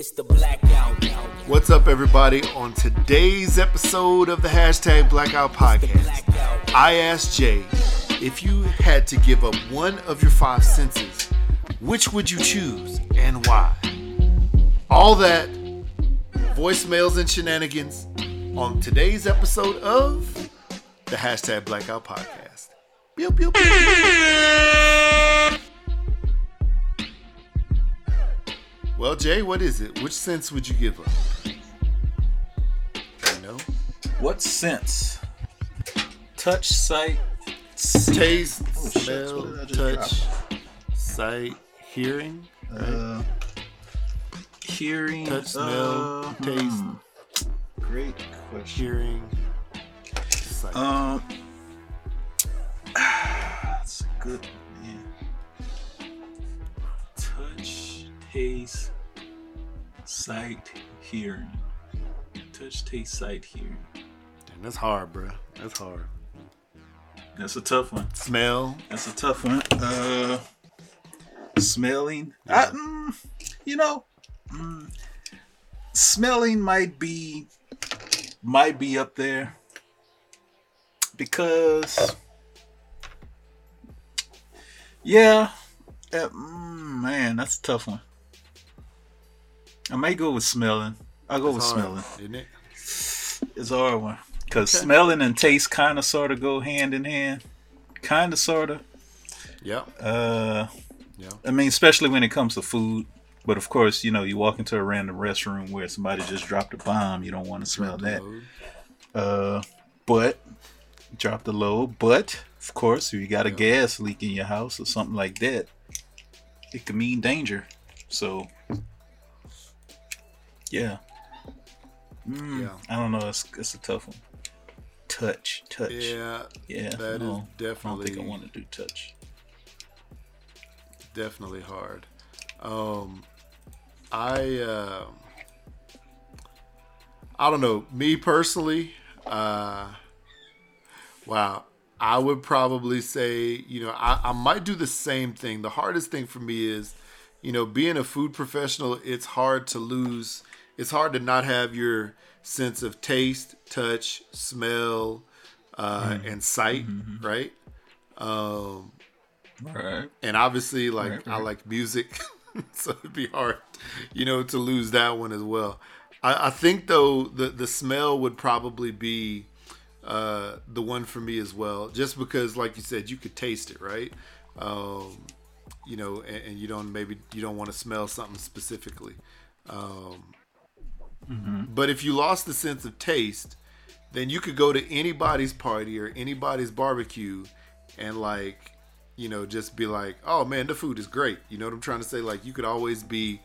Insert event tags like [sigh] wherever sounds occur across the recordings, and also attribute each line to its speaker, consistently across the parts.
Speaker 1: It's the blackout.
Speaker 2: What's up, everybody? On today's episode of the hashtag Blackout Podcast, I asked Jay if you had to give up one of your five senses, which would you choose and why? All that, voicemails and shenanigans on today's episode of the hashtag Blackout Podcast. Pew, pew, pew. Well, Jay, what is it? Which sense would you give up? You know?
Speaker 3: What sense? Touch, sight,
Speaker 2: Taste,
Speaker 3: Oh,
Speaker 2: smell,
Speaker 3: what did I
Speaker 2: touch, sight, hearing,
Speaker 3: uh, hearing,
Speaker 2: touch, smell,
Speaker 3: uh,
Speaker 2: taste,
Speaker 3: hmm, Great question.
Speaker 2: hearing, sight.
Speaker 3: Um, [sighs] that's a good man. Touch, taste, sight, hearing. Touch, taste, sight, hearing.
Speaker 2: Damn, that's hard, bro. That's hard.
Speaker 3: That's a tough one.
Speaker 2: Smell.
Speaker 3: That's a tough one. Uh, smelling. I, mm, you know, mm, smelling might be might be up there because, yeah, uh, mm, man, that's a tough one. I may go with smelling. I'll go with
Speaker 2: It's hard,
Speaker 3: smelling.
Speaker 2: Isn't it?
Speaker 3: It's a hard one because
Speaker 2: Okay.
Speaker 3: smelling and taste kind of sort of go hand in hand. Kind of, sort of.
Speaker 2: Yeah.
Speaker 3: Uh,
Speaker 2: Yep.
Speaker 3: I mean, especially when it comes to food. But of course, you know, you walk into a random restroom where somebody just dropped a bomb. You don't want to smell that. Uh, but drop the load. But of course, if you got a
Speaker 2: Yeah.
Speaker 3: gas leak in your house or something like that, it could mean danger. So, yeah. Mm,
Speaker 2: Yeah.
Speaker 3: I don't know. It's, it's a tough one. Touch, touch. Yeah,
Speaker 2: Yeah, that is
Speaker 3: no, I don't think I want to do touch.
Speaker 2: definitely hard. Um, I uh, I don't know. Me personally, uh, wow. I would probably say, you know, I, I might do the same thing. The hardest thing for me is, you know, being a food professional, it's hard to lose. It's hard to not have your sense of taste, touch, smell, uh, and sight, right? Um,
Speaker 3: Right.
Speaker 2: and obviously like
Speaker 3: Right,
Speaker 2: I like music, [laughs] so it'd be hard, you know, to lose that one as well. I, I think though the the smell would probably be uh, the one for me as well, just because like you said, you could taste it, right? Um, you know, and, and you don't maybe you don't want to smell something specifically. Um, But if you lost the sense of taste, then you could go to anybody's party or anybody's barbecue and like you know just be like oh man the food is great. You know what i'm trying to say? Like you could always be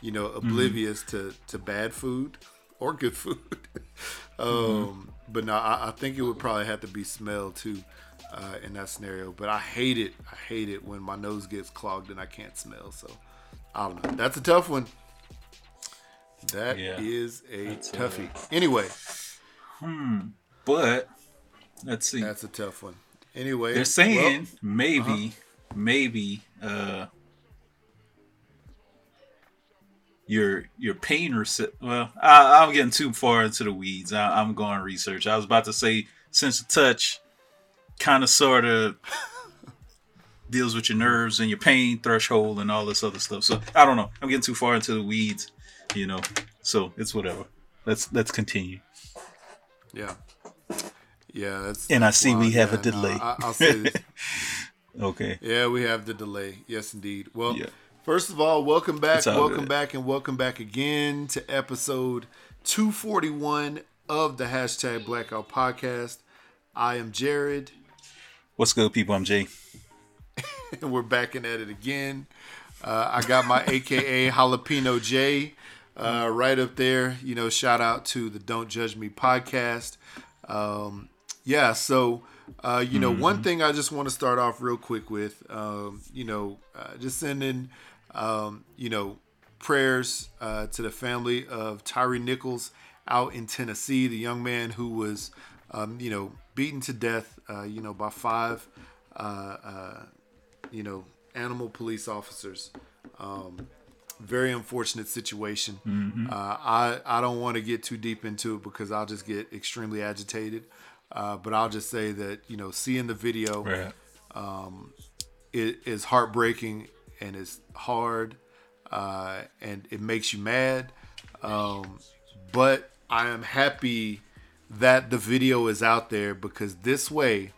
Speaker 2: you know oblivious to to bad food or good food. [laughs] Um but no I, I think it would probably have to be smell too uh in that scenario. But i hate it. I hate it when my nose gets clogged and i can't smell. So i don't know. That's a tough one That is
Speaker 3: Yeah.
Speaker 2: a
Speaker 3: That's a-
Speaker 2: toughie anyway Hmm.
Speaker 3: But let's see.
Speaker 2: that's a tough one anyway
Speaker 3: They're saying
Speaker 2: well,
Speaker 3: maybe, maybe uh your your pain rece- Well, I, I'm getting too far into the weeds. I, I'm going research. I was about to say sense of touch, kind of, sort of deals with your nerves and your pain threshold and all this other stuff. So I don't know. I'm getting too far into the weeds, you know. So it's whatever. Let's let's continue.
Speaker 2: yeah yeah that's
Speaker 3: And I
Speaker 2: that's
Speaker 3: see we
Speaker 2: wild.
Speaker 3: have a
Speaker 2: Yeah, no,
Speaker 3: delay.
Speaker 2: I, i'll say this [laughs]
Speaker 3: Okay.
Speaker 2: Yeah, we have the delay. Yes, indeed. Well,
Speaker 3: Yeah.
Speaker 2: first of all, welcome back, welcome
Speaker 3: good.
Speaker 2: back, and welcome back again to episode 241 of the hashtag Blackout Podcast. I am Jared,
Speaker 3: What's good, people? I'm Jay.
Speaker 2: and [laughs] we're backing at it again. Uh, I got my AKA Jalapeno J uh, right up there. You know, shout out to the Don't Judge Me podcast. Um, yeah, so uh, you know, one thing I just want to start off real quick with, um, you know, uh, just sending, um, you know, prayers uh, to the family of Tyre Nichols out in Tennessee, the young man who was, um, you know, beaten to death, uh, you know, by five, uh, uh, you know, animal police officers. Um, very unfortunate situation. Uh, I I don't want to get too deep into it because I'll just get extremely agitated. Uh, but I'll just say that you know, seeing the video
Speaker 3: Right.
Speaker 2: it is heartbreaking and it's hard uh, and it makes you mad. Um, but I am happy that the video is out there because this way,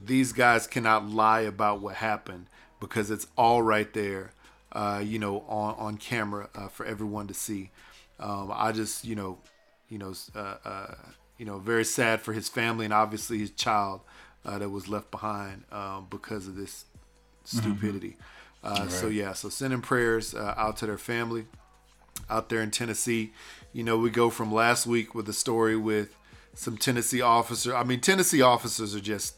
Speaker 2: these guys cannot lie about what happened because it's all right there, uh, you know, on on camera uh, for everyone to see. Um, I just, you know, you know, uh, uh, you know, very sad for his family and obviously his child uh, that was left behind um, because of this stupidity. Uh, So yeah, so sending prayers uh, out to their family out there in Tennessee. You know, we go from last week with a story with some Tennessee officer. I mean, Tennessee officers are just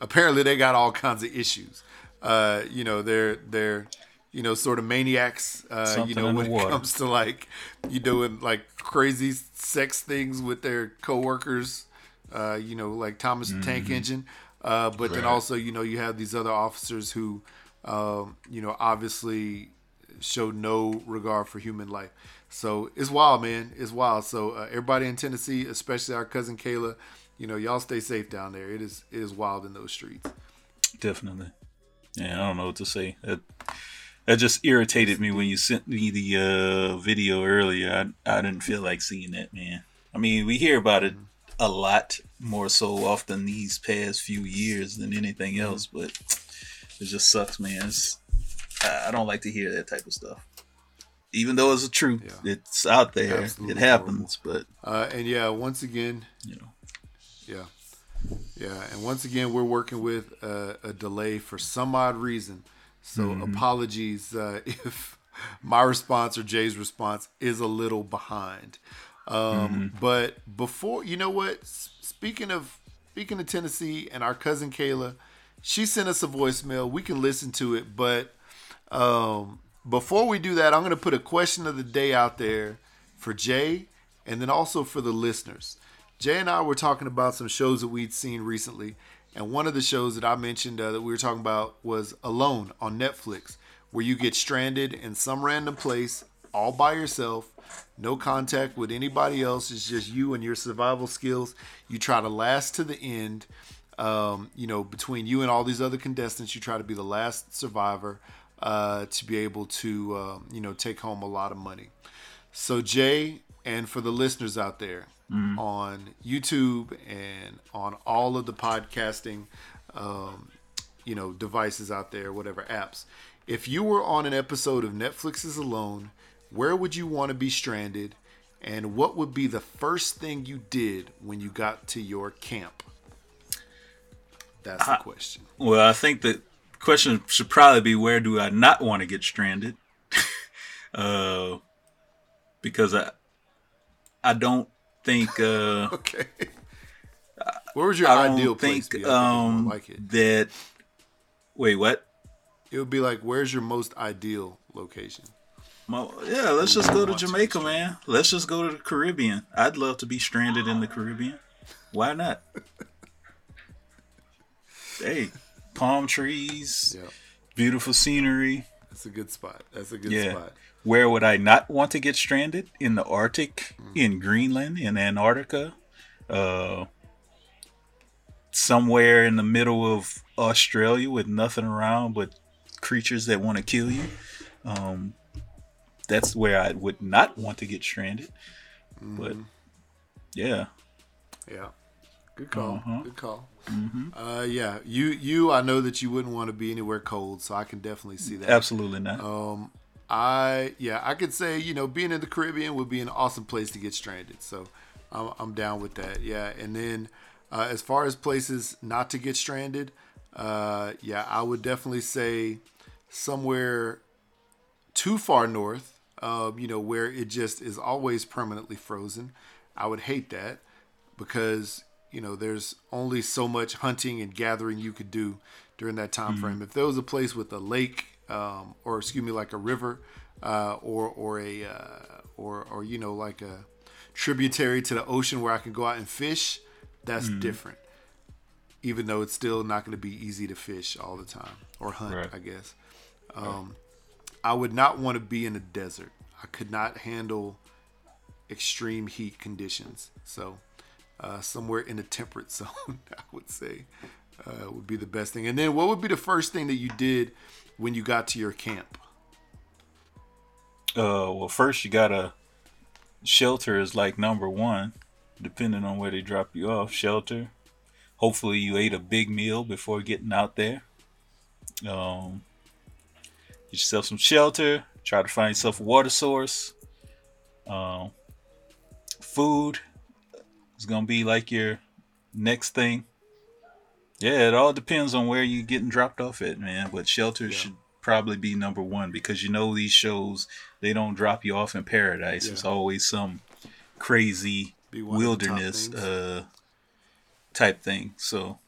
Speaker 2: apparently they got all kinds of issues. Uh, you know, they're they're you know sort of maniacs. Uh, you know, when it comes to like you doing like crazy sex things with their coworkers. Uh, you know, like Thomas the Tank Engine. Uh, but then
Speaker 3: Mm-hmm.
Speaker 2: Also, you know, you have these other officers who, um, you know, obviously show no regard for human life. So it's wild, man. It's wild. So uh, everybody in Tennessee, especially our cousin Kayla, you know, y'all stay safe down there. It is it is wild in those streets.
Speaker 3: Definitely. Yeah, I don't know what to say. That that just irritated me when you sent me the uh, video earlier. I I didn't feel like seeing that, man. I mean, we hear about it a lot more so often these past few years than anything
Speaker 2: Mm-hmm.
Speaker 3: else, but it just sucks, man. It's, I don't like to hear that type of stuff. Even though it's a truth,
Speaker 2: Yeah.
Speaker 3: it's out there.
Speaker 2: Absolutely
Speaker 3: it happens, but
Speaker 2: Uh, and yeah, once again,
Speaker 3: you know,
Speaker 2: Yeah. Yeah. And once again, we're working with a, a delay for some odd reason. So apologies uh, [laughs] if my response or Jay's response is a little behind. Um, But before, you know what? Speaking of speaking of Tennessee and our cousin Kayla, she sent us a voicemail. We can listen to it, but um, before we do that, I'm going to put a question of the day out there for Jay and then also for the listeners. Jay and I were talking about some shows that we'd seen recently, and one of the shows that I mentioned uh, that we were talking about was Alone on Netflix, where you get stranded in some random place all by yourself, no contact with anybody else. It's just you and your survival skills. You try to last to the end. Um, you know, between you and all these other contestants, you try to be the last survivor uh, to be able to, um, you know, take home a lot of money. So Jay, and for the listeners out there on YouTube and on all of the podcasting, um, you know, devices out there, whatever apps, if you were on an episode of Netflix's Alone, where would you want to be stranded, and what would be the first thing you did when you got to your camp? That's the question.
Speaker 3: Well, I think the question should probably be where do I not want to get stranded? [laughs] uh, because I I don't think uh, [laughs]
Speaker 2: Okay. Where was your
Speaker 3: I
Speaker 2: ideal place?
Speaker 3: think
Speaker 2: be? I think it's
Speaker 3: um
Speaker 2: like it.
Speaker 3: that. Wait, what?
Speaker 2: It would be like, where's your most ideal location?
Speaker 3: Mo- Yeah, let's just go to Jamaica, man. Let's just go to the Caribbean. I'd love to be stranded in the Caribbean. Why not? [laughs] hey, palm trees,
Speaker 2: Yeah,
Speaker 3: beautiful scenery.
Speaker 2: that's a good spot. That's a good
Speaker 3: Yeah.
Speaker 2: spot.
Speaker 3: Where would I not want to get stranded? In the Arctic, in Greenland, in Antarctica, uh, somewhere in the middle of Australia with nothing around but creatures that want to kill you. Um, that's where I would not want to get stranded. But yeah,
Speaker 2: Yeah, good call.
Speaker 3: Uh-huh.
Speaker 2: Good call. Uh, yeah, you you. I know that you wouldn't want to be anywhere cold, so I can definitely see that.
Speaker 3: absolutely not.
Speaker 2: Um, I yeah, I could say you know being in the Caribbean would be an awesome place to get stranded. So I'm I'm down with that. Yeah, and then uh, as far as places not to get stranded, uh, yeah, I would definitely say somewhere too far north. Um, you know where it just is always permanently frozen. I would hate that because you know there's only so much hunting and gathering you could do during that time frame. If there was a place with a lake, um, or excuse me, like a river, uh, or or a uh, or or you know like a tributary to the ocean where I can go out and fish, that's different. Even though it's still not going to be easy to fish all the time or hunt,
Speaker 3: Right.
Speaker 2: I guess. Um, I would not want to be in a desert. I could not handle extreme heat conditions. So, uh, somewhere in a temperate [laughs] zone, I would say, uh, would be the best thing. And then, what would be the first thing that you did when you got to your camp?
Speaker 3: Uh, well, first you gotta shelter is like number one, depending on where they drop you off. Shelter. Hopefully, you ate a big meal before getting out there. Um, get yourself some shelter. Try to find yourself a water source. Um, food is gonna be like your next thing. Yeah, it all depends on where you're getting dropped off at, man. But shelter yeah. should probably be number one because you know these shows they don't drop you off in paradise. Yeah. It's always some crazy wilderness uh, type thing. So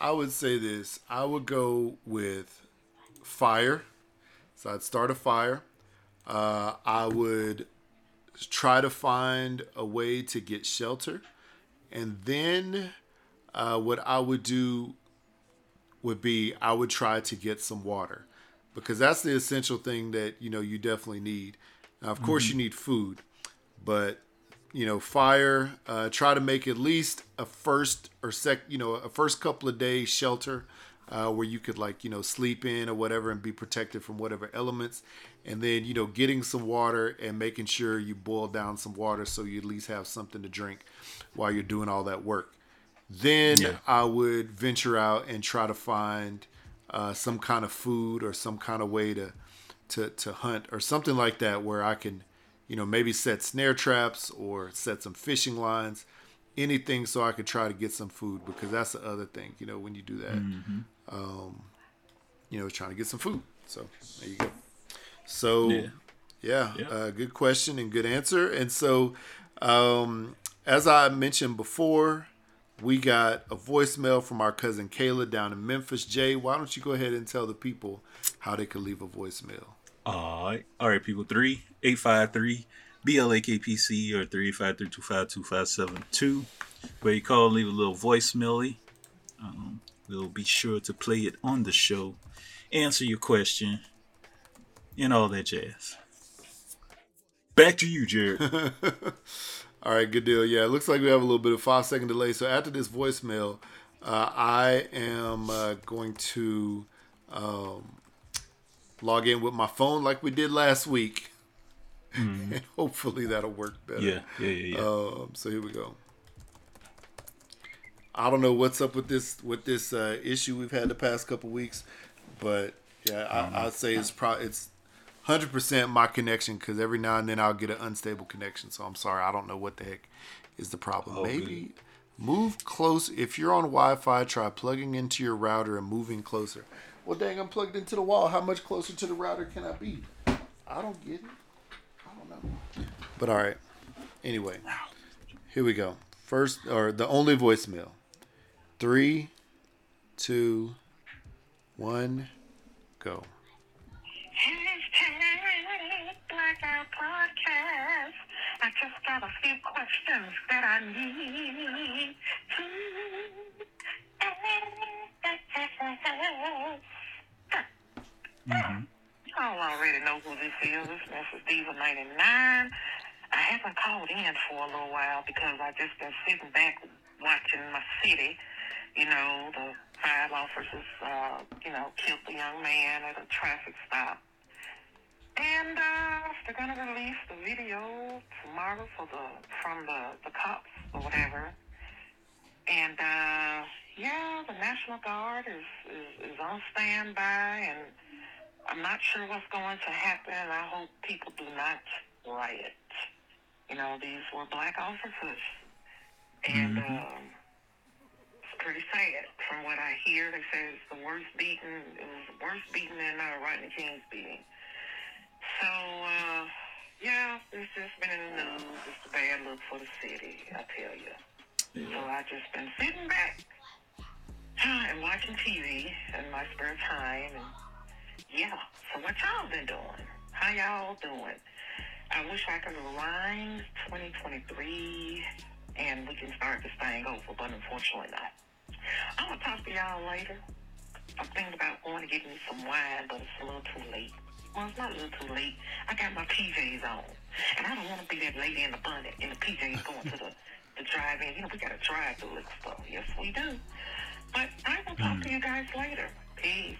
Speaker 2: I would say this. I would go with fire. So I'd start a fire. Uh, I would try to find a way to get shelter. And then uh, what I would do would be I would try to get some water because that's the essential thing that you know you definitely need. Now, of mm-hmm. course, you need food, but you know, fire. Uh, try to make at least a first or sec, you know, a first couple of days shelter uh, where you could like you know sleep in or whatever and be protected from whatever elements and then you know getting some water and making sure you boil down some water so you at least have something to drink while you're doing all that work then yeah. i would venture out and try to find uh, some kind of food or some kind of way to to to hunt or something like that where i can you know maybe set snare traps or set some fishing lines anything so i could try to get some food because that's the other thing you know when you do that mm-hmm um, you know, trying to get some food. So there you go. So yeah, yeah, yeah. Uh, good question and good answer. And so, um, as I mentioned before, we got a voicemail from our cousin Kayla down in Memphis. Jay, why don't you go ahead and tell the people how they can leave a voicemail?
Speaker 3: All right, all right, people. Three eight five three BLAKPC or three eight five three two five two five seven two. Where you call and leave a little voicemail. Um, We'll be sure to play it on the show, answer your question, and all that jazz. Back to you, Jared. [laughs]
Speaker 2: all right, good deal. Yeah, it looks like we have a little bit of five second delay. So after this voicemail, uh, I am uh, going to um, log in with my phone like we did last week. Mm-hmm. And [laughs] hopefully that'll work better.
Speaker 3: Yeah, yeah, yeah. yeah.
Speaker 2: Um, so here we go. I don't know what's up with this with this uh, issue we've had the past couple weeks, but yeah, I, would say it's probably it's hundred percent my connection because every now and then I'll get an unstable connection. So I'm sorry, I don't know what the heck is the problem. Oh, Maybe good. move close. If you're on Wi-Fi, try plugging into your router and moving closer. Well, dang, I'm plugged into the wall. How much closer to the router can I be? I don't get it. I don't know. But all right. Anyway, here we go. First, or the only voicemail. Three, two, one, go.
Speaker 1: Podcast. I just got a few questions that I need to Mm-hmm. Y'all already know who this is. This is Diva 99. I haven't called in for a little while because I just been sitting back watching my city you know, the five officers, uh, you know, killed the young man at a traffic stop. And uh, they're gonna release the video tomorrow for the from the, the cops or whatever. And uh, yeah, the National Guard is, is, is on standby, and I'm not sure what's going to happen. I hope people do not riot. You know, these were black officers, and. Mm-hmm. Um, pretty sad. From what I hear, they say it's the worst beating. It was the worst beating than uh, Rodney King's beating. So, uh, yeah, it's just been in the news. It's a bad look for the city, I tell you. Yeah. So I've just been sitting back and watching TV in my spare time. And yeah, so what y'all been doing? How y'all doing? I wish I could rewind 2023 and we can start this thing over, but unfortunately not. I'm gonna talk to y'all later. I'm thinking about going to get me some wine, but it's a little too late. Well, it's not a little too late. I got my PJs on. And I don't want to be that lady in the bonnet in the PJs going to the, the drive-in. You know, we got to drive through this stuff. Yes, we do. But I will talk to you guys later. Peace.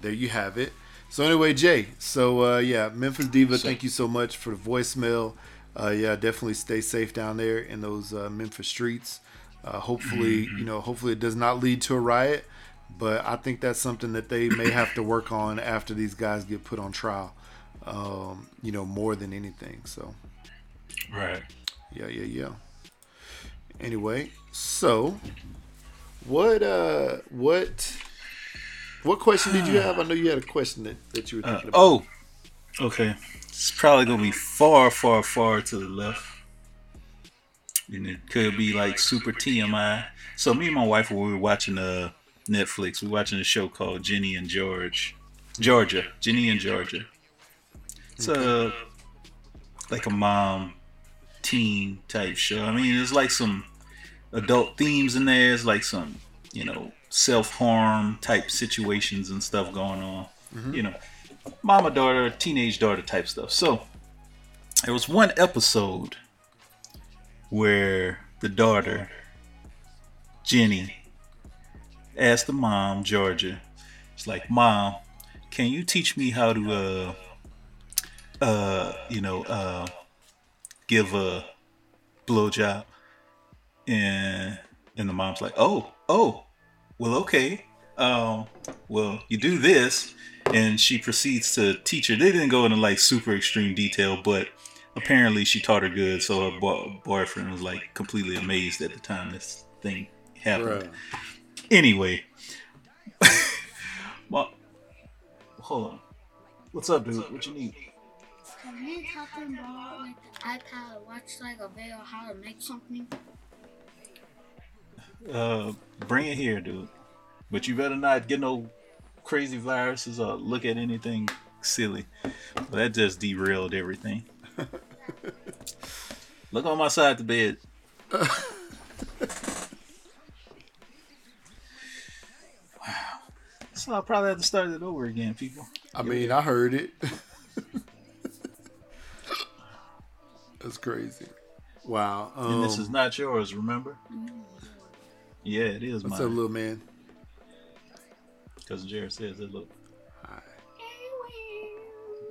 Speaker 2: There you have it. So anyway, Jay. So uh, yeah, Memphis Diva.
Speaker 3: So-
Speaker 2: thank you so much for the voicemail. Uh, yeah, definitely stay safe down there in those uh, Memphis streets. Uh, hopefully, you know, hopefully it does not lead to a riot. But I think that's something that they may have to work on after these guys get put on trial. Um, you know, more than anything. So
Speaker 3: Right.
Speaker 2: yeah, yeah, yeah. Anyway, so what uh what what question did you have? I know you had a question that, that you were
Speaker 3: Uh,
Speaker 2: thinking about.
Speaker 3: oh, okay. It's probably gonna be far, far, far to the left, and it could be like super TMI. So me and my wife, we were watching uh Netflix. We're watching a show called Ginny and George, Georgia. Ginny and Georgia. It's a like a mom teen type show. I mean, there's like some adult themes in there. It's like some you know self harm type situations and stuff going on. Mm-hmm. You know, mama daughter, teenage daughter type stuff. So there was one episode where the daughter, Ginny, asked the mom, Georgia, she's like, Mom, can you teach me how to uh uh you know uh give a blowjob? And and the mom's like, Oh, oh, well okay. Um, well, you do this, and she proceeds to teach her. They didn't go into like super extreme detail, but apparently she taught her good. So her bo- boyfriend was like completely amazed at the time this thing happened.
Speaker 2: Bruh.
Speaker 3: Anyway, [laughs] Ma- hold on. What's up, dude? What you need?
Speaker 4: Can you talking about like the iPad watch like a video how to make something?
Speaker 3: Uh, bring it here, dude. But you better not get no crazy viruses or look at anything silly. That just derailed everything. [laughs] look on my side of the bed. [laughs] So I'll probably have to start it over again, people.
Speaker 2: I mean, I heard it. That's crazy. Wow. Um,
Speaker 3: And this is not yours, remember? Yeah, it is
Speaker 2: what's
Speaker 3: mine.
Speaker 2: up, little man?
Speaker 3: Because Jared says it. Look,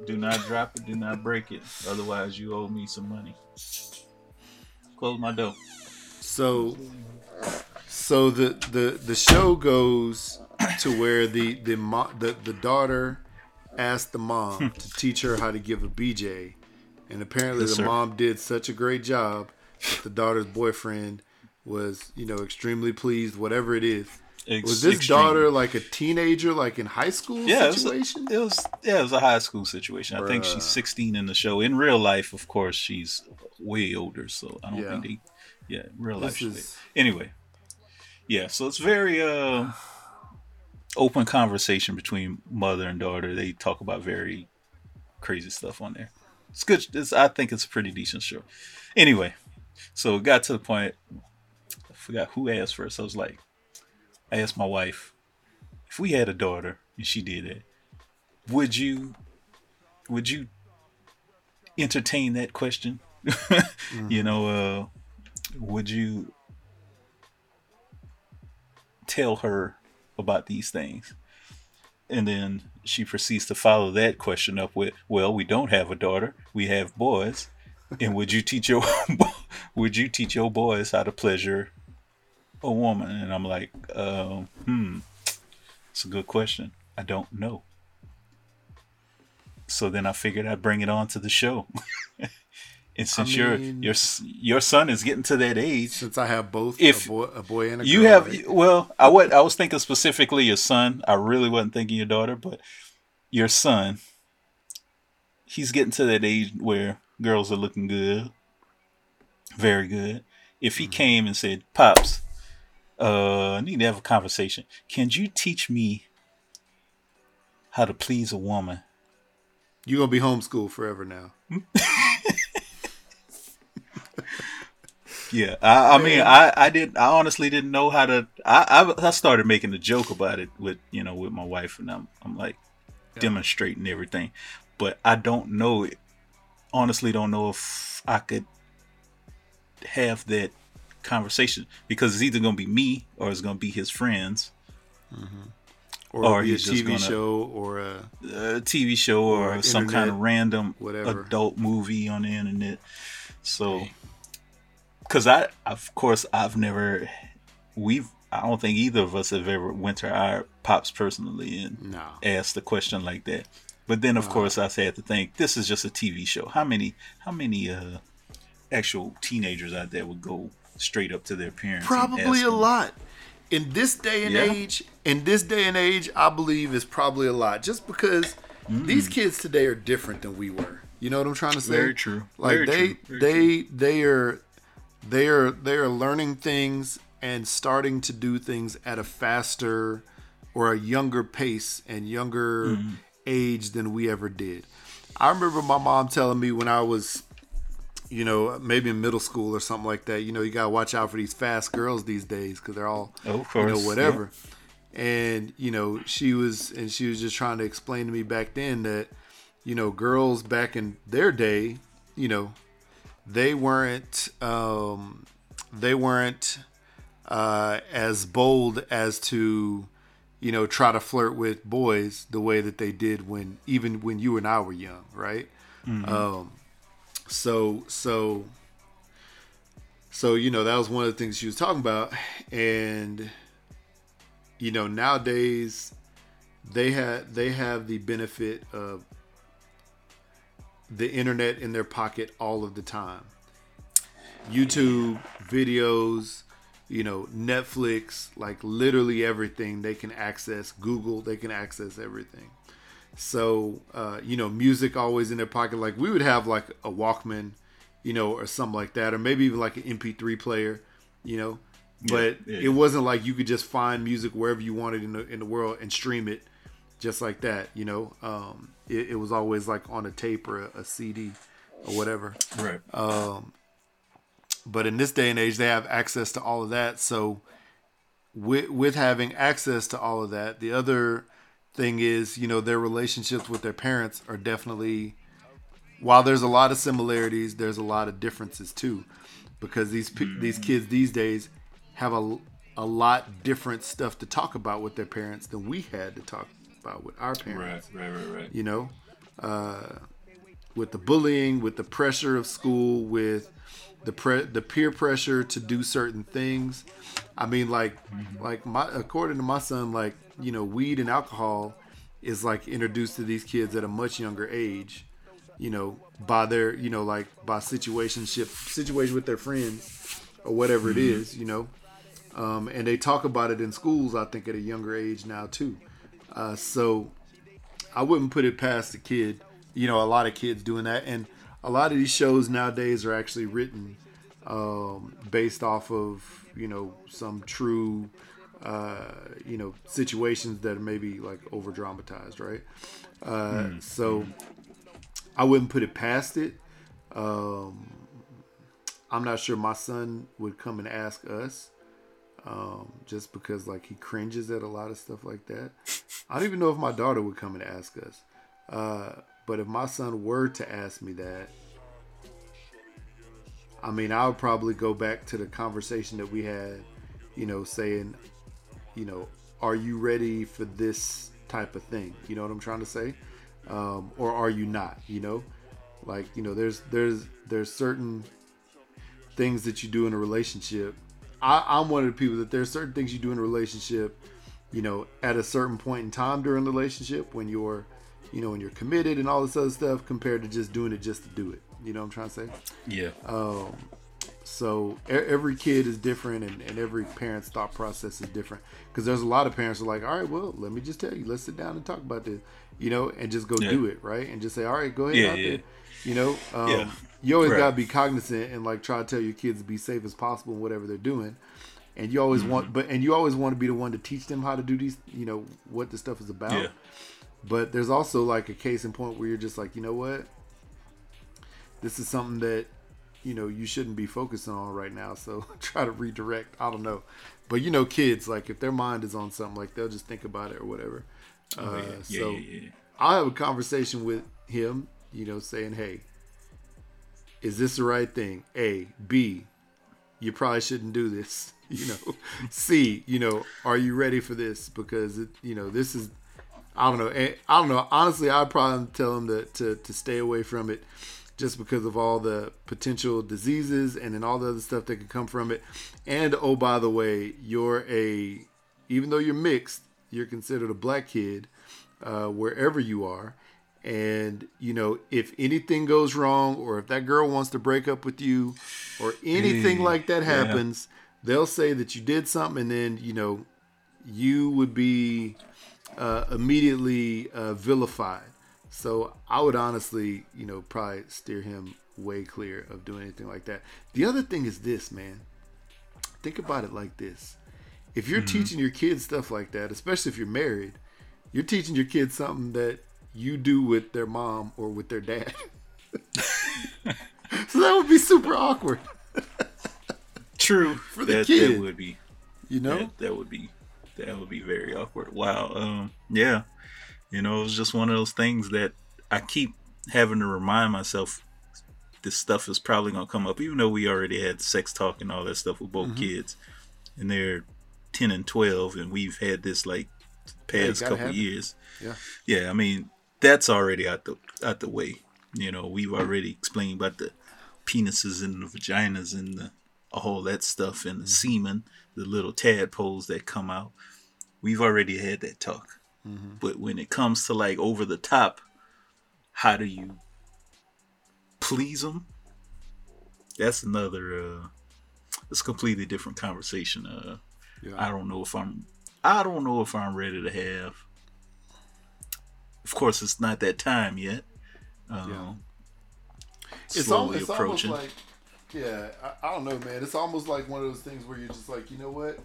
Speaker 3: do not drop it, do not break it. Otherwise, you owe me some money. Close my door.
Speaker 2: So, so the the the show goes to where the the mo- the, the daughter asked the mom to teach her how to give a BJ, and apparently
Speaker 3: Yes,
Speaker 2: the
Speaker 3: sir.
Speaker 2: mom did such a great job that the daughter's boyfriend was you know extremely pleased. Whatever it is, was this
Speaker 3: Extreme.
Speaker 2: daughter like a teenager, like in high school
Speaker 3: Yeah, it was, a,
Speaker 2: situation?
Speaker 3: it was yeah, it was a high school situation. I think she's 16 in the show. In real life, of course, she's way older. So I don't
Speaker 2: Yeah.
Speaker 3: think they, yeah, in real life.
Speaker 2: This
Speaker 3: she's
Speaker 2: is-
Speaker 3: anyway. Yeah, so it's very uh, open conversation between mother and daughter. They talk about very crazy stuff on there. It's good. It's, I think it's a pretty decent show. Anyway, so it got to the point. I forgot who asked first. I was like, I asked my wife, if we had a daughter and she did it, would you, would you entertain that question? [laughs] You know, uh, would you tell her about these things? And then she proceeds to follow that question up with, "Well, we don't have a daughter; we have boys. And would you teach your [laughs] would you teach your boys how to pleasure a woman?" And I'm like, um, "Hmm, it's a good question. I don't know." So then I figured I'd bring it on to the show. [laughs] and since your
Speaker 2: mean-
Speaker 3: your s- your son is getting to that age,
Speaker 2: Since I have both
Speaker 3: If
Speaker 2: a boy, a boy and a girl, you
Speaker 3: have
Speaker 2: right?
Speaker 3: well, I wa- I was thinking specifically your son. I really wasn't thinking your daughter, but your son. He's getting to that age where girls are looking good, very good. If
Speaker 2: Mm-hmm.
Speaker 3: he came and said, "Pops, uh, I need to have a conversation. Can you teach me how to please a woman?"
Speaker 2: you're gonna be homeschooled forever now. [laughs]
Speaker 3: Yeah, I, I mean, I, I did, I honestly didn't know how to. I, I, I started making a joke about it with, you know, with my wife, and I'm, I'm like, demonstrating everything. But I don't know it. Honestly, don't know if I could have that conversation because it's either gonna be me or it's gonna be his friends. Mm-hmm.
Speaker 2: or,
Speaker 3: Or
Speaker 2: be a TV
Speaker 3: gonna-
Speaker 2: show or a
Speaker 3: a TV show or,
Speaker 2: Or
Speaker 3: some kind of random
Speaker 2: whatever.
Speaker 3: adult movie on the internet. So, because I, of course, I've never, we've, I don't think either of us have ever went to our pops personally and
Speaker 2: no.
Speaker 3: asked a question like that. But then, of course, I had to think this is just a TV show. How many, how many uh actual teenagers out there would go straight up to their parents?
Speaker 2: Probably a lot. In this day and
Speaker 3: Yeah.
Speaker 2: age, in this day and age, I believe is probably a lot. Just because these kids today are different than we were. You know what I'm trying to say?
Speaker 3: Very true.
Speaker 2: Like
Speaker 3: Very
Speaker 2: they
Speaker 3: true.
Speaker 2: They they are they are they are learning things and starting to do things at a faster or a younger pace and younger
Speaker 3: Mm-hmm.
Speaker 2: age than we ever did. I remember my mom telling me when I was you know, maybe in middle school or something like that. You know, you gotta watch out for these fast girls these days because they're all,
Speaker 3: Oh,
Speaker 2: you know, whatever. And you know, she was, and she was just trying to explain to me back then that, you know, girls back in their day, you know, they weren't, um, they weren't uh, as bold as to, you know, try to flirt with boys the way that they did when even when you and I were young, right? Um, so so so you know that was one of the things she was talking about and you know nowadays they had they have the benefit of the internet in their pocket all of the time youtube videos you know netflix like literally everything they can access google they can access everything so, uh, you know, music always in their pocket. Like we would have like a Walkman, you know, or something like that, or maybe even like an MP3 player, you know. But
Speaker 3: yeah,
Speaker 2: it
Speaker 3: yeah.
Speaker 2: wasn't like you could just find music wherever you wanted in the in the world and stream it, just like that, you know. Um, it, it was always like on a tape or a, a CD or whatever.
Speaker 3: Right.
Speaker 2: Um, but in this day and age, they have access to all of that. So, with with having access to all of that, the other thing is, you know, their relationships with their parents are definitely. While there's a lot of similarities, there's a lot of differences too, because these these mm. kids these days have a a lot different stuff to talk about with their parents than we had to talk about with our parents
Speaker 3: right. Right. Right. Right.
Speaker 2: you know, uh, with the bullying, with the pressure of school, with the pre- the peer pressure to do certain things. I mean, like, like my according to my son, like you know, weed and alcohol is like introduced to these kids at a much younger age. You know, by their you know like by situationship situation with their friends or whatever it is. You know, um, and they talk about it in schools. I think at a younger age now too. Uh, so I wouldn't put it past the kid. You know, a lot of kids doing that, and a lot of these shows nowadays are actually written um, based off of you know some true uh, you know situations that are maybe like over dramatized, right? Uh, So I wouldn't put it past it. Um, I'm not sure my son would come and ask us um, just because like he cringes at a lot of stuff like that. I don't even know if my daughter would come and ask us. Uh, but if my son were to ask me that, I mean, I would probably go back to the conversation that we had, you know, saying, you know, are you ready for this type of thing? You know what I'm trying to say? Um, or are you not? You know, like you know, there's there's there's certain things that you do in a relationship. I, I'm one of the people that there's certain things you do in a relationship, you know, at a certain point in time during the relationship when you're, you know, when you're committed and all this other stuff compared to just doing it just to do it. You know what I'm trying to say?
Speaker 3: Yeah.
Speaker 2: So e- every kid is different, and, and every parent's thought process is different. Because there's a lot of parents who are like, all right, well, let me just tell you, let's sit down and talk about this, you know, and just go
Speaker 3: Yeah.
Speaker 2: do it, right? And just say, all right, go ahead
Speaker 3: Yeah,
Speaker 2: out
Speaker 3: yeah.
Speaker 2: there, you know. Um,
Speaker 3: Yeah.
Speaker 2: You always
Speaker 3: Right.
Speaker 2: gotta be cognizant and like try to tell your kids to be safe as possible in whatever they're doing. And you always
Speaker 3: Mm-hmm.
Speaker 2: want, but and you always want to be the one to teach them how to do these, you know, what this stuff is about.
Speaker 3: Yeah.
Speaker 2: But there's also like a case in point where you're just like, you know what? This is something that, you know, you shouldn't be focusing on right now. So [laughs] try to redirect. I don't know. But you know, kids, like if their mind is on something, like they'll just think about it or whatever. Uh,
Speaker 3: Oh, yeah. Yeah.
Speaker 2: so
Speaker 3: yeah, yeah.
Speaker 2: I'll have a conversation with him, you know, saying, "Hey, is this the right thing? A, B, you probably shouldn't do this. [laughs] You know, C, you know, are you ready for this? Because it, you know, this is, I don't know, eh, I don't know. Honestly, I'd probably tell him to, to to stay away from it, just because of all the potential diseases and then all the other stuff that could come from it. And oh, by the way, you're a, even though you're mixed, you're considered a black kid, uh, wherever you are. And you know, if anything goes wrong, or if that girl wants to break up with you, or anything
Speaker 3: Hey,
Speaker 2: like that
Speaker 3: yeah.
Speaker 2: happens, they'll say that you did something, and then you know, you would be uh, immediately uh, vilified. So I would honestly, you know, probably steer him way clear of doing anything like that. The other thing is this, man. Think about it like this: if you're teaching your kids stuff like that, especially if you're married, you're teaching your kids something that you do with their mom or with their dad. [laughs] so that would be super awkward,
Speaker 3: True. [laughs]
Speaker 2: For the
Speaker 3: that,
Speaker 2: kid.
Speaker 3: that would be
Speaker 2: you know?
Speaker 3: that, that would be that would be very awkward. Wow. Um yeah. You know, it was just one of those things that I keep having to remind myself this stuff is probably gonna come up, even though we already had sex talk and all that stuff with both
Speaker 2: Mm-hmm.
Speaker 3: kids. And they're ten and twelve and we've had this like past
Speaker 2: gotta
Speaker 3: couple
Speaker 2: have it.
Speaker 3: years.
Speaker 2: Yeah.
Speaker 3: Yeah, I mean, that's already out the out the way. You know, we've already explained about the penises and the vaginas and the all that stuff and the semen, the little tadpoles that come out. We've already had that talk. But when it comes to like over the top, how do you please them? That's another. uh It's a completely different conversation. Uh
Speaker 2: Yeah.
Speaker 3: I don't know if I'm. I don't know if I'm ready to have. Of course, it's not that time yet. Um,
Speaker 2: Yeah.
Speaker 3: Slowly
Speaker 2: it's, al- it's
Speaker 3: approaching.
Speaker 2: almost like yeah I, I don't know man it's almost like one of those things where you're just like you know what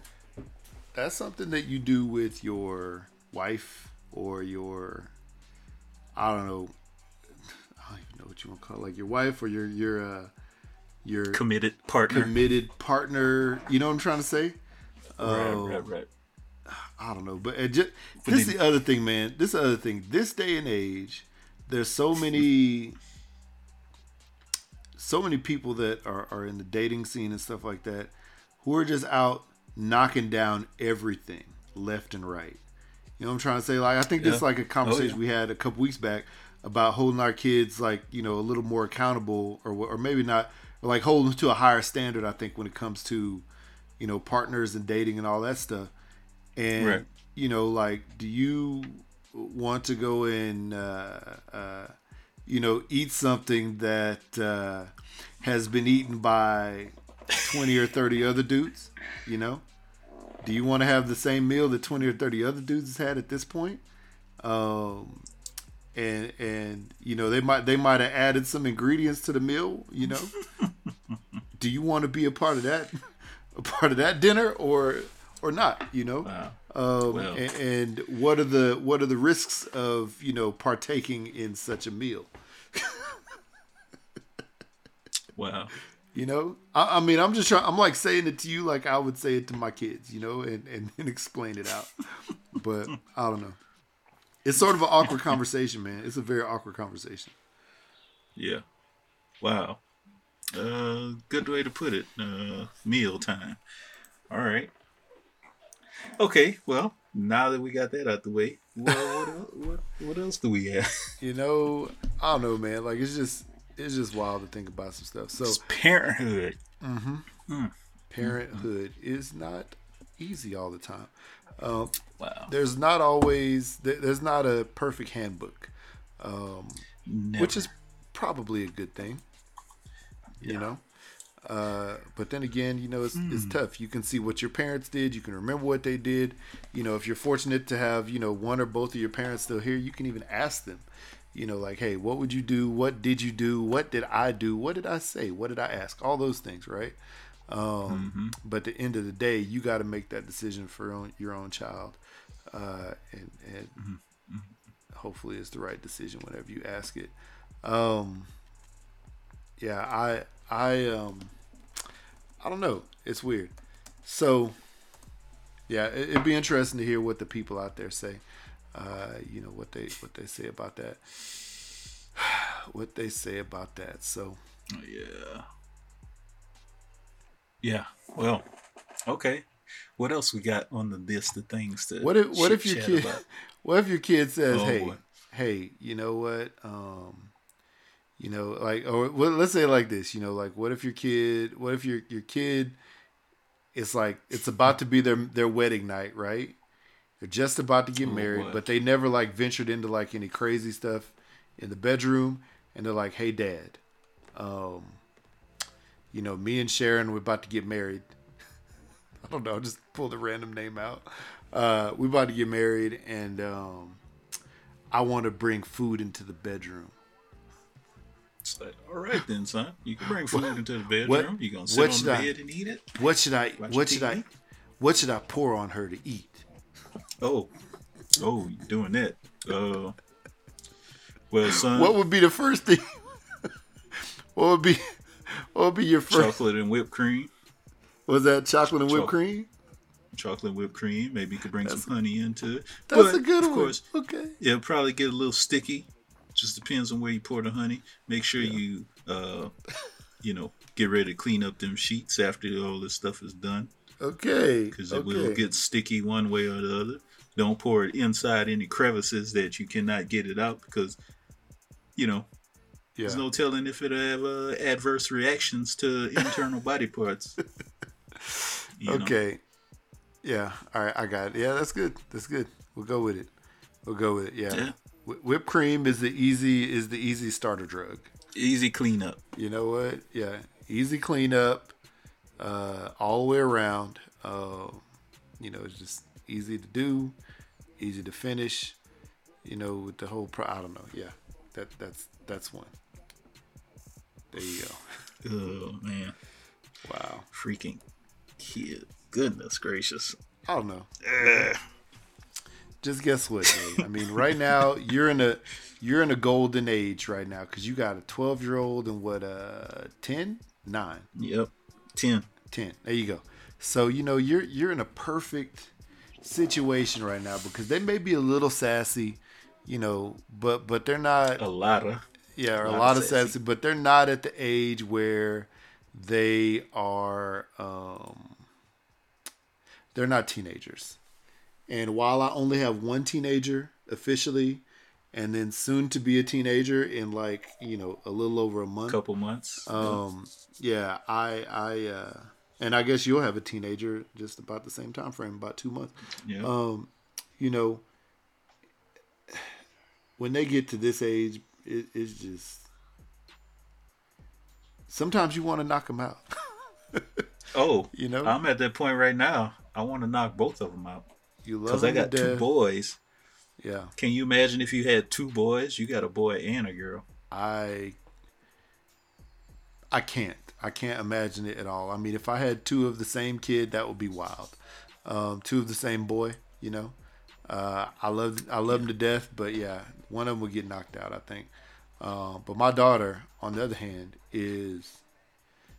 Speaker 2: that's something that you do with your wife or your i don't know i don't even know what you want to call it like your wife or your your uh your
Speaker 3: committed partner.
Speaker 2: committed partner you know what i'm trying to say
Speaker 3: right,
Speaker 2: Oh,
Speaker 3: right, right.
Speaker 2: I don't know, but just, this is the other thing, man. This is the other thing. This day and age, there's so many, so many people that are, are in the dating scene and stuff like that, who are just out knocking down everything left and right. You know what I'm trying to say? Like I think this is like a oh, conversation
Speaker 3: yeah.
Speaker 2: we had a couple weeks back about holding our kids like you know a little more accountable, or or maybe not, or like holding to a higher standard. I think when it comes to you know partners and dating and all that stuff. And
Speaker 3: Right.
Speaker 2: you know, like, do you want to go and uh, uh, you know eat something that uh, has been eaten by twenty or thirty other dudes? You know, do you want to have the same meal that twenty or thirty other dudes has had at this point? Um, and and you know they might they might have added some ingredients to the meal. You know, [laughs] do you want to be a part of that a part of that dinner or or not? You know.
Speaker 3: Wow.
Speaker 2: Um,
Speaker 3: Well.
Speaker 2: and, and what are the what are the risks of you know partaking in such a meal? [laughs]
Speaker 3: Wow.
Speaker 2: You know, I, I mean, I'm just trying. I'm like saying it to you like I would say it to my kids. You know, and and, and explain it out. but I don't know. It's sort of an awkward [laughs] conversation, man. It's a very awkward conversation.
Speaker 3: Yeah. Wow. Uh, good way to put it. Uh, meal time. All right. Okay. Well, now that we got that out the way, what what, el- what, what else do we have? [laughs]
Speaker 2: You know, I don't know, man. Like it's just it's just wild to think about some stuff. So
Speaker 3: It's parenthood. Mm-hmm. Mm.
Speaker 2: parenthood is not easy all the time. Um,
Speaker 3: Wow.
Speaker 2: there's not always there's not a perfect handbook, um,
Speaker 3: Never.
Speaker 2: which is probably a good thing. You know, uh, but then again, you know, it's it's tough. You can see what your parents did. You can remember what they did. You know, if you're fortunate to have you know one or both of your parents still here, you can even ask them. You know, like, hey, what would you do? What did you do? What did I do? What did I say? What did I ask? All those things, right? Um, But at the end of the day, you got to make that decision for your own, your own child, uh, and, and hopefully it's the right decision whenever you ask it. Um, yeah, I I um I don't know. It's weird. So yeah, it, it'd be interesting to hear what the people out there say. uh, you know what they what they say about that. [sighs] what they say about that. So
Speaker 3: Oh, yeah. Yeah. Well, okay. What else we got on the list of things to
Speaker 2: what if what if your kid
Speaker 3: about? [laughs]
Speaker 2: what if your kid says,
Speaker 3: Oh,
Speaker 2: "Hey,
Speaker 3: boy.
Speaker 2: hey, you know what? Um, you know, like, or well, let's say like this. You know, like, what if your kid? What if your your kid? It's like it's about to be their their wedding night, right? They're just about to get
Speaker 3: Oh,
Speaker 2: married, but they never like ventured into like any crazy stuff in the bedroom, and they're like, "Hey, Dad, um, you know, me and Sharon we're about to get married." [laughs] I don't know, just pulled a random name out. Uh, we about to get married, and um, I want to bring food into the bedroom.
Speaker 3: It's like, all right then, son. You can bring food into the bedroom.
Speaker 2: what-
Speaker 3: you gonna sit on the
Speaker 2: I-
Speaker 3: bed and eat it?
Speaker 2: What should I?
Speaker 3: Watch
Speaker 2: What should I? What should I pour on her to eat?
Speaker 3: Oh, oh, you doing that? Uh, well, son,
Speaker 2: What would be the first thing? [laughs] what would be? What would be your first?
Speaker 3: chocolate and whipped cream.
Speaker 2: Was that chocolate and whipped
Speaker 3: Choc-
Speaker 2: cream?
Speaker 3: Chocolate and whipped cream. Maybe you could bring some honey into it.
Speaker 2: That's
Speaker 3: But,
Speaker 2: a good
Speaker 3: of
Speaker 2: one.
Speaker 3: course,
Speaker 2: Okay.
Speaker 3: it'll probably get a little sticky. Just depends on where you pour the honey. Make sure you, uh, you know, get ready to clean up them sheets after all this stuff is done.
Speaker 2: Okay.
Speaker 3: because it
Speaker 2: okay.
Speaker 3: will get sticky one way or the other. Don't pour it inside any crevices that you cannot get it out because, you know,
Speaker 2: Yeah.
Speaker 3: there's no telling if it'll have uh, adverse reactions to internal [laughs] body parts. You know?
Speaker 2: okay. Yeah. All right. I got it. Yeah, that's good. That's good. We'll go with it. We'll go with it. Yeah.
Speaker 3: Yeah.
Speaker 2: Whi- Whipped cream is the easy is the easy starter drug.
Speaker 3: Easy cleanup.
Speaker 2: You know what? Yeah, easy cleanup, uh, all the way around. Uh, you know, it's just easy to do, easy to finish. You know, with the whole pro. I don't know. Yeah, that that's that's one. There you go. [laughs]
Speaker 3: Oh man,
Speaker 2: Wow.
Speaker 3: freaking kid! Goodness gracious.
Speaker 2: I don't know. Just guess what? Nate? I mean, right now you're in a you're in a golden age right now because you got a 12 year old and what uh 10 9
Speaker 3: Yep, ten.
Speaker 2: 10 there you go so you know you're you're in a perfect situation right now because they may be a little sassy you know but but they're not
Speaker 3: A lot of
Speaker 2: yeah a
Speaker 3: lot
Speaker 2: lot
Speaker 3: of
Speaker 2: of
Speaker 3: sassy.
Speaker 2: sassy but they're not at the age where they are um they're not teenagers and while i only have one teenager officially and then soon to be a teenager in like you know a little over a month
Speaker 3: couple months.
Speaker 2: um, yeah, I, I, uh, and I guess you'll have a teenager just about the same time frame, about two months.
Speaker 3: yeah.
Speaker 2: Um, you know, when they get to this age, it, it's just sometimes you want to knock them out. [laughs]
Speaker 3: oh,
Speaker 2: you know,
Speaker 3: I'm at that point right now. I want to knock both of them out
Speaker 2: you love
Speaker 3: because I got two boys.
Speaker 2: Yeah,
Speaker 3: Can you imagine if you had two boys? You got a boy and a girl.
Speaker 2: I, I can't. I can't imagine it at all. I mean, if I had two of the same kid, that would be wild. Um, two of the same boy, you know. Uh, I love I love them to death, but yeah, one of them would get knocked out. I think. Uh, but my daughter, on the other hand, is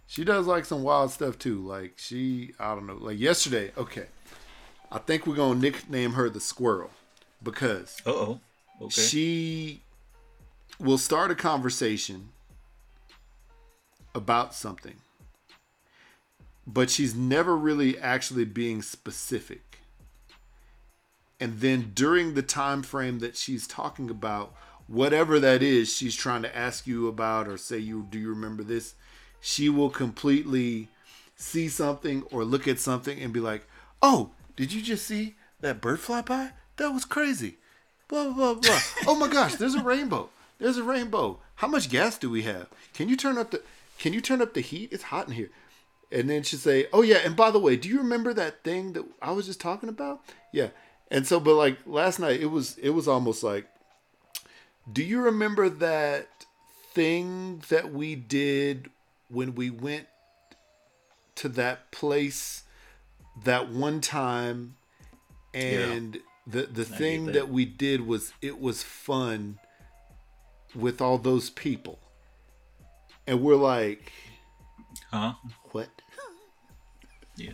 Speaker 2: she does like some wild stuff too. Like she, I don't know. Like yesterday, okay. I think we're gonna nickname her the squirrel because
Speaker 3: oh. Okay.
Speaker 2: she will start a conversation about something but she's never really actually being specific and then during the time frame that she's talking about whatever that is she's trying to ask you about or say you do you remember this she will completely see something or look at something and be like oh did you just see that bird fly by that was crazy blah blah blah oh my gosh, there's a rainbow. There's a rainbow. How much gas do we have? Can you turn up the Can you turn up the heat? It's hot in here. And then she'd say, "Oh yeah, and by the way, do you remember that thing that I was just talking about?" Yeah. And so, but like last night, it was it was almost like, do you remember that thing that we did when we went to that place that one time and the the thing
Speaker 3: that.
Speaker 2: that. we did was it was fun with all those people and we're like
Speaker 3: Huh?
Speaker 2: what
Speaker 3: Yeah.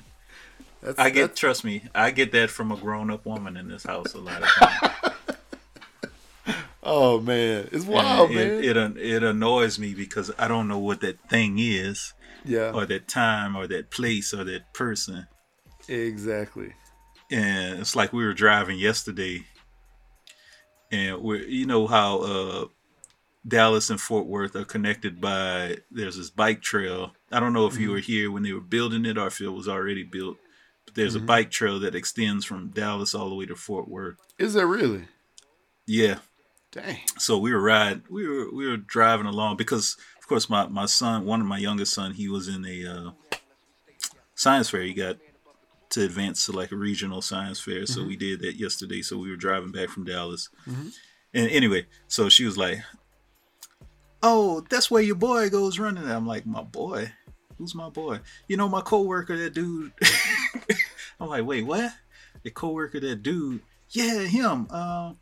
Speaker 2: that's,
Speaker 3: I get.
Speaker 2: that's-
Speaker 3: Trust me, I get that from a grown-up woman in this house a lot of times. [laughs]
Speaker 2: Oh man, it's wild,
Speaker 3: And
Speaker 2: man.
Speaker 3: it, it it annoys me because I don't know what that thing is,
Speaker 2: yeah,
Speaker 3: or that time, or that place, or that person.
Speaker 2: Exactly.
Speaker 3: and it's like we were driving yesterday and we're you know how uh dallas and fort worth are connected by there's this bike trail i don't know if you were here when they were building it or if it was already built but there's a bike trail that extends from dallas all the way to fort worth
Speaker 2: Is that really?
Speaker 3: yeah
Speaker 2: Dang.
Speaker 3: so we were riding we were we were driving along because of course my my son one of my youngest son he was in a uh science fair he got to advance to like a regional science fair. So we did that yesterday. So we were driving back from dallas. And anyway so she was like oh that's where your boy goes running. And i'm like my boy? Who's my boy? You know my coworker that dude. [laughs] I'm like wait what? The coworker that dude? Yeah him. Uh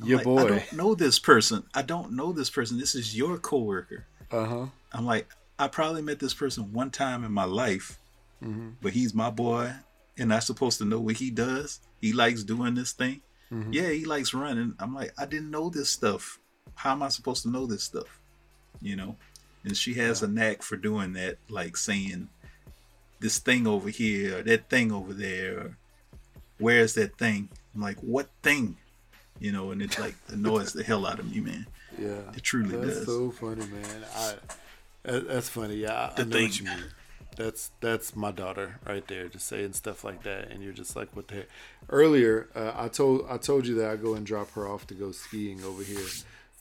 Speaker 3: I'm
Speaker 2: Your
Speaker 3: like,
Speaker 2: boy.
Speaker 3: I don't know this person. I don't know this person. This is your coworker.
Speaker 2: Uh huh.
Speaker 3: I'm like, I probably met this person one time in my life, but he's my boy, and I'm supposed to know what he does. He likes doing this thing. Mm-hmm. Yeah, he likes running. I'm like, I didn't know this stuff. How am I supposed to know this stuff? You know? And she has a knack for doing that, like saying this thing over here, or that thing over there, or where's that thing? I'm like, what thing? You know, and it like [laughs] annoys the hell out of me, man.
Speaker 2: Yeah.
Speaker 3: It truly
Speaker 2: That's
Speaker 3: does.
Speaker 2: so funny, man. I that's funny. Yeah, I, I
Speaker 3: The
Speaker 2: know what
Speaker 3: thing.
Speaker 2: you mean. That's that's my daughter right there, just saying stuff like that, and you're just like, what the heck? Earlier, uh, I told I told you that I go and drop her off to go skiing over here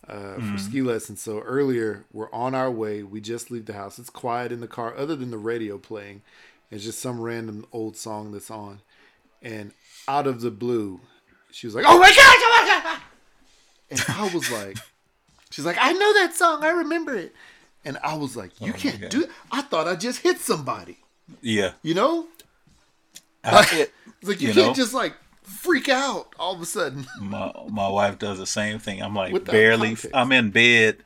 Speaker 2: uh,
Speaker 3: Mm-hmm.
Speaker 2: for ski lessons. So earlier, we're on our way. We just leave the house. It's quiet in the car, other than the radio playing. It's just some random old song that's on, and out of the blue, she was like, "Oh my gosh! Oh my god!" And I was like. [laughs] She's like, I know that song. I remember it. And I was like, you oh, can't
Speaker 3: God.
Speaker 2: do it. I thought I just hit somebody.
Speaker 3: Yeah.
Speaker 2: You know?
Speaker 3: I- it-
Speaker 2: like you,
Speaker 3: You
Speaker 2: can't
Speaker 3: know?
Speaker 2: just like freak out all of a sudden. [laughs]
Speaker 3: my my wife does the same thing. I'm like
Speaker 2: Without
Speaker 3: barely.
Speaker 2: context.
Speaker 3: I'm in bed,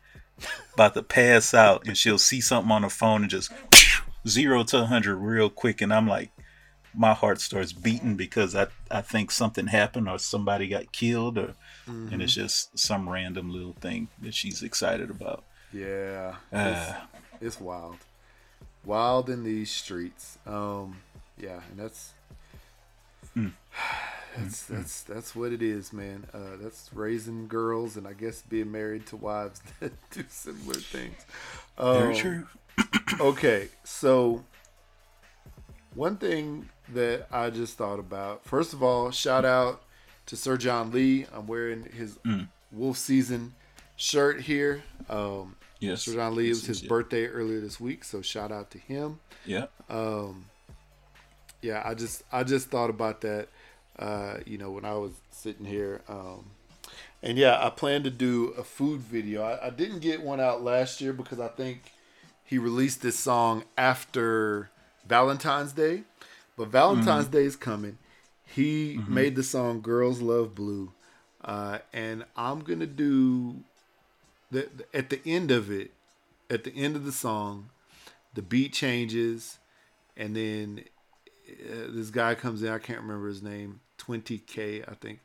Speaker 3: about to pass out, and she'll see something on the phone and just [laughs] zero to hundred real quick, and I'm like, my heart starts beating because I I think something happened or somebody got killed or, and mm-hmm. it's just some random little thing that she's excited about.
Speaker 2: Yeah.
Speaker 3: Uh,
Speaker 2: It's, it's wild. Wild in these streets. Um, yeah, and that's
Speaker 3: Mm. [sighs]
Speaker 2: that's that's that's what it is, man. Uh, that's raising girls and I guess being married to wives [laughs] that do similar things.
Speaker 3: very
Speaker 2: Um,
Speaker 3: true. [coughs]
Speaker 2: Okay, so one thing that I just thought about. First of all, shout out to Sir John Lee. I'm wearing his
Speaker 3: Mm.
Speaker 2: Wolf Season shirt here. Um,
Speaker 3: Yes,
Speaker 2: John Lee, it was his
Speaker 3: yes,
Speaker 2: birthday earlier this week, so shout out to him.
Speaker 3: Yeah.
Speaker 2: Um, yeah, I just I just thought about that. Uh, you know, when I was sitting here, um, and yeah, I plan to do a food video. I, I didn't get one out last year because I think he released this song after Valentine's Day, but Valentine's Day is coming. He made the song "Girls Love Blue," uh, and I'm gonna do the, at the end of it. At the end of the song, the beat changes, and then uh, this guy comes in. I can't remember his name. 20k, I think,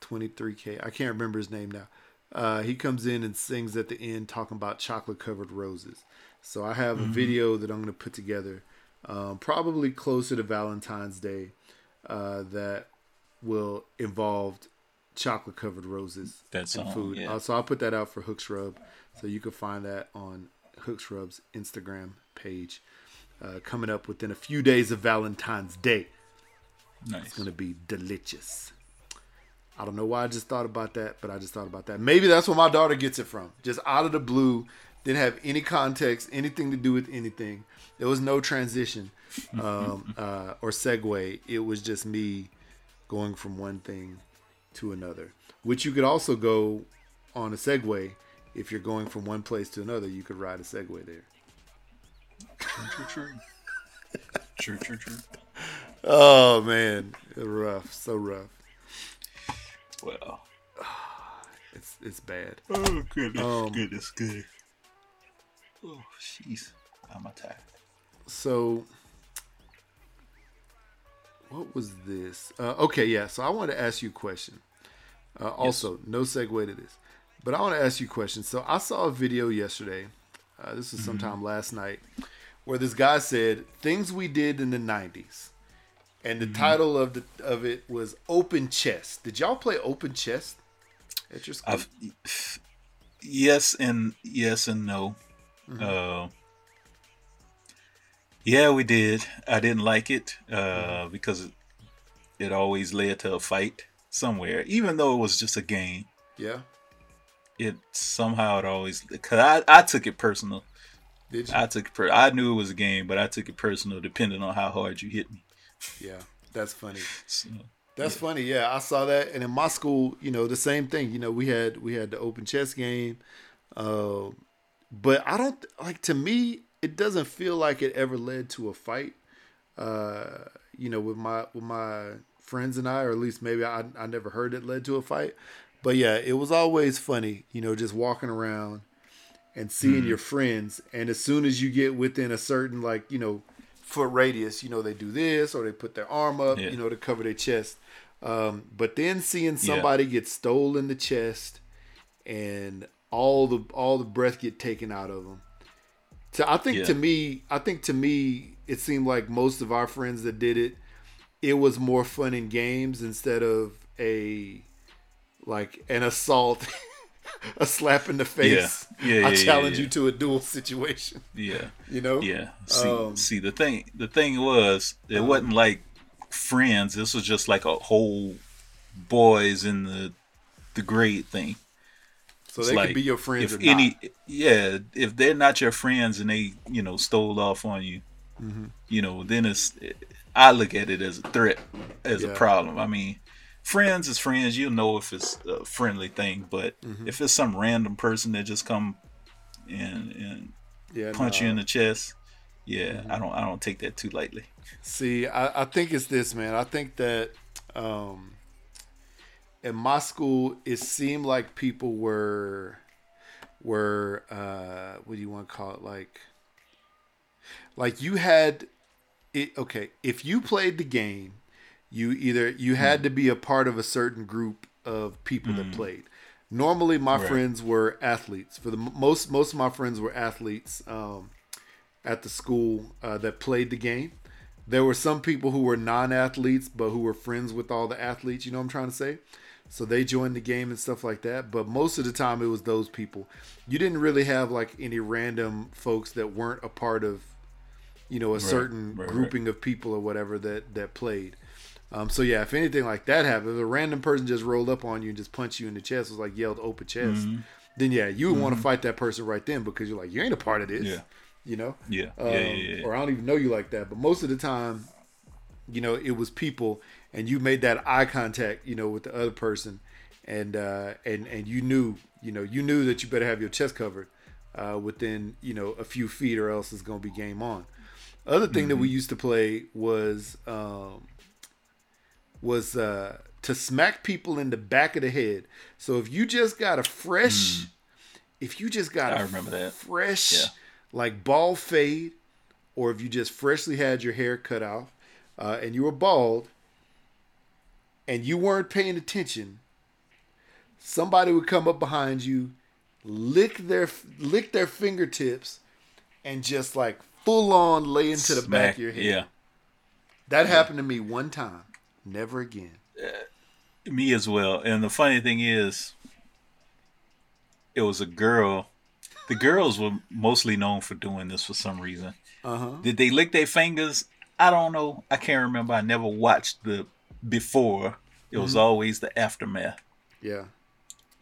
Speaker 2: 23k. I can't remember his name now. Uh, he comes in and sings at the end, talking about chocolate covered roses. So I have a video that I'm going to put together, um, probably closer to Valentine's Day, uh, that will involve chocolate covered roses
Speaker 3: That
Speaker 2: and food.
Speaker 3: yeah.
Speaker 2: Uh, so I'll put that out for Hooks Rub, so you can find that on Hooks Rub's Instagram page. Uh, coming up within a few days of Valentine's Day.
Speaker 3: Nice.
Speaker 2: It's gonna be delicious. I don't know why I just thought about that, but I just thought about that. Maybe that's where my daughter gets it from. Just out of the blue, didn't have any context, anything to do with anything. There was no transition [laughs] um, uh, or segue. It was just me going from one thing to another. Which you could also go on a Segway. if you're going from one place to another. You could ride a Segway there.
Speaker 3: True, true, true. true, true, true.
Speaker 2: Oh man, rough, so rough.
Speaker 3: Well.
Speaker 2: It's it's bad.
Speaker 3: Oh goodness,
Speaker 2: Um,
Speaker 3: goodness, good. Oh, jeez, I'm attacked.
Speaker 2: So, what was this? Uh, okay, yeah. So I want to ask you a question. Uh, also, no segue to this. But I want to ask you a question. So I saw a video yesterday. Uh, this was
Speaker 3: Mm-hmm.
Speaker 2: sometime last night, where this guy said things we did in the '90s, and
Speaker 3: Mm-hmm.
Speaker 2: the title of the of it was Open Chest. Did y'all play Open Chest at your school?
Speaker 3: I've, yes and yes and no.
Speaker 2: Mm-hmm.
Speaker 3: Uh, yeah, we did. I didn't like it uh,
Speaker 2: Mm-hmm.
Speaker 3: because it, it always led to a fight somewhere, even though it was just a game.
Speaker 2: yeah.
Speaker 3: It somehow it always because I, I took it personal.
Speaker 2: Did you?
Speaker 3: I took it per- I knew it was a game, but I took it personal depending on how hard you hit me.
Speaker 2: yeah. That's funny. [laughs]
Speaker 3: So,
Speaker 2: That's funny. Yeah, I saw that, and in my school, you know, the same thing. You know, we had we had the open chest game, uh, but I don't like. To me, it doesn't feel like it ever led to a fight. Uh, you know, with my with my friends and I, or at least maybe I I never heard it led to a fight. But yeah, it was always funny. You know, just walking around and seeing your friends, and as soon as you get within a certain like you know foot radius, you know they do this or they put their arm up,
Speaker 3: Yeah.
Speaker 2: you know, to cover their chest. Um, but then seeing somebody get stole in the chest and all the all the breath get taken out of them. So I think
Speaker 3: Yeah.
Speaker 2: to me, I think to me, it seemed like most of our friends that did it, it was more fun in games instead of a like an assault, [laughs] a slap in the face.
Speaker 3: Yeah, yeah,
Speaker 2: I
Speaker 3: yeah,
Speaker 2: challenge you to a duel situation. [laughs]
Speaker 3: yeah.
Speaker 2: You know?
Speaker 3: Yeah. See,
Speaker 2: Um,
Speaker 3: see the thing the thing was it wasn't like friends. This was just like a whole boys in the the grade thing.
Speaker 2: So
Speaker 3: It's
Speaker 2: they
Speaker 3: like,
Speaker 2: could be your friends
Speaker 3: if any yeah, if they're not your friends and they, you know, stole off on you,
Speaker 2: Mm-hmm.
Speaker 3: you know, then it's I look at it as a threat, as
Speaker 2: Yeah.
Speaker 3: a problem. I mean, friends is friends. You know if it's a friendly thing, but
Speaker 2: Mm-hmm.
Speaker 3: if it's some random person that just come and and
Speaker 2: Yeah,
Speaker 3: punch you in the chest, yeah,
Speaker 2: Mm-hmm.
Speaker 3: I don't I don't take that too lightly.
Speaker 2: See, I, I think it's this, man. I think that um, in my school, it seemed like people were were uh, what do you want to call it? Like, like you had it. Okay, if you played the game, you either you had to be a part of a certain group of people that played. Normally, my
Speaker 3: Right.
Speaker 2: friends were athletes. For the most, most of my friends were athletes um, at the school uh, that played the game. There were some people who were non-athletes, but who were friends with all the athletes. You know what I'm trying to say? So they joined the game and stuff like that. But most of the time, it was those people. You didn't really have like any random folks that weren't a part of, you know, a certain
Speaker 3: right, right.
Speaker 2: grouping of people or whatever that that played. Um, so yeah, if anything like that happened, if a random person just rolled up on you and just punched you in the chest, was like yelled open chest,
Speaker 3: Mm-hmm.
Speaker 2: then yeah, you would want to fight that person right then because you're like, you ain't a part of this.
Speaker 3: Yeah.
Speaker 2: You know?
Speaker 3: Yeah,
Speaker 2: Um,
Speaker 3: yeah, yeah.
Speaker 2: Or I don't even know you like that. But most of the time, you know, it was people and you made that eye contact, you know, with the other person and uh and and you knew, you know, you knew that you better have your chest covered uh within, you know, a few feet or else it's gonna be game on. Other thing that we
Speaker 3: Mm-hmm.
Speaker 2: used to play was um was uh to smack people in the back of the head. So if you just got a fresh if you just got
Speaker 3: Mm. I
Speaker 2: a
Speaker 3: remember that.
Speaker 2: fresh
Speaker 3: Yeah.
Speaker 2: like ball fade or if you just freshly had your hair cut off uh, and you were bald and you weren't paying attention somebody would come up behind you lick their lick their fingertips and just like full on lay into the back of your head
Speaker 3: Yeah.
Speaker 2: that happened to me one time never again
Speaker 3: Me as well. And the funny thing is, it was a girl. The girls were mostly known for doing this for some reason.
Speaker 2: uh-huh
Speaker 3: Did they lick their fingers? I don't know. I can't remember. I never watched the before. It was always the aftermath.
Speaker 2: yeah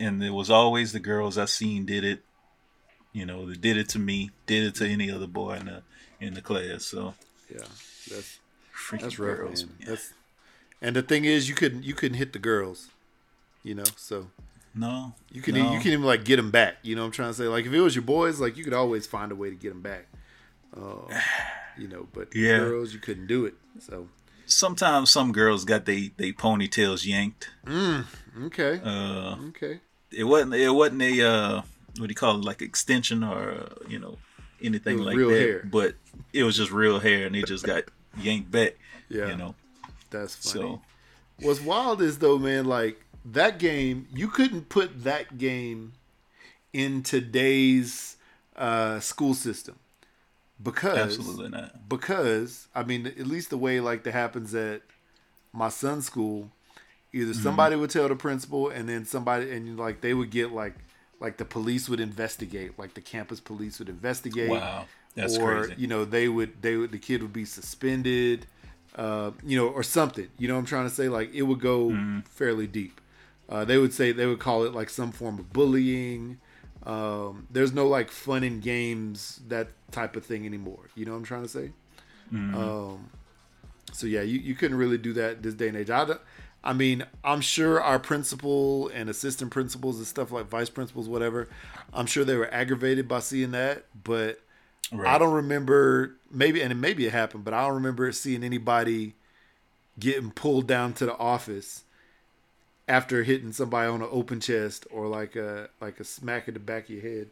Speaker 3: And it was always the girls I seen did it. You know, they did it to me, did it to any other boy in the in the class. So
Speaker 2: yeah that's
Speaker 3: freaking
Speaker 2: That's rough,
Speaker 3: girls.
Speaker 2: man. That's and the thing is, you couldn't you couldn't hit the girls, you know. So
Speaker 3: No.
Speaker 2: you can
Speaker 3: no.
Speaker 2: you can even like get them back. You know what I'm trying to say? Like if it was your boys, like you could always find a way to get them back. Uh, you know, but [sighs]
Speaker 3: Yeah.
Speaker 2: girls, you couldn't do it. So
Speaker 3: Sometimes some girls got they they ponytails yanked.
Speaker 2: okay,
Speaker 3: Uh,
Speaker 2: okay,
Speaker 3: it wasn't it wasn't a uh what do you call it like extension or uh, you know anything like
Speaker 2: real
Speaker 3: that
Speaker 2: hair.
Speaker 3: but it was just real hair and they just got yanked back
Speaker 2: yeah,
Speaker 3: you know
Speaker 2: that's funny.
Speaker 3: so
Speaker 2: What's wild is though, man, like that game, you couldn't put that game in today's uh, school system because
Speaker 3: Absolutely not.
Speaker 2: because I mean at least the way like that happens at my son's school, either somebody would tell the principal and then somebody and like they would get like like the police would investigate, like the campus police would investigate.
Speaker 3: Wow, that's
Speaker 2: or
Speaker 3: crazy.
Speaker 2: you know they would they would the kid would be suspended, uh, you know, or something. You know what I'm trying to say? Like it would go
Speaker 3: Mm-hmm.
Speaker 2: fairly deep. Uh, they would say they would call it like some form of bullying. Um, there's no like fun and games that type of thing anymore. You know what I'm trying to say?
Speaker 3: Mm-hmm.
Speaker 2: Um, so yeah, you, you couldn't really do that this day and age. I, I mean, I'm sure our principal and assistant principals and stuff like vice principals, whatever, I'm sure they were aggravated by seeing that. But I don't remember maybe, and maybe it happened, but I don't remember seeing anybody getting pulled down to the office after hitting somebody on an open chest or like a like a smack in the back of your head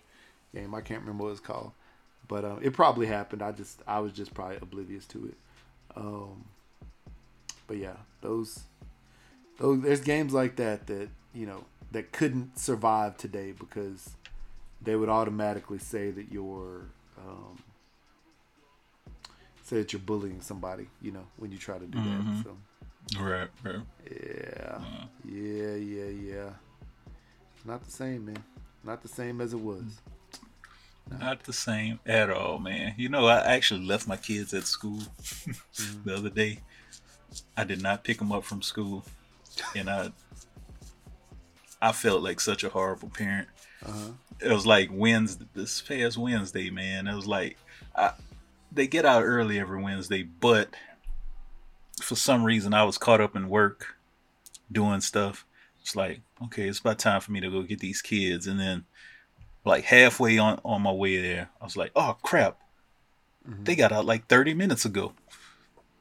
Speaker 2: game. I can't remember what it's called, but um, it probably happened. I just I was just probably oblivious to it. Um, but yeah, those those there's games like that that you know that couldn't survive today because they would automatically say that you're um, say that you're bullying somebody. You know when you try to do that. So.
Speaker 3: Right, right.
Speaker 2: Yeah. Uh-huh. Yeah, yeah, yeah. Not the same, man. Not the same as it was.
Speaker 3: Not the same at all, man. You know, I actually left my kids at school [laughs] the mm-hmm. other day. I did not pick them up from school, and I, I felt like such a horrible parent. Uh-huh. It was like Wednesday, this past Wednesday, man. It was like, I, they get out early every Wednesday, but for some reason I was caught up in work, doing stuff. It's like, okay, it's about time for me to go get these kids, and then like halfway on on my way there, I was like, "Oh crap, mm-hmm. they got out like 30 minutes ago."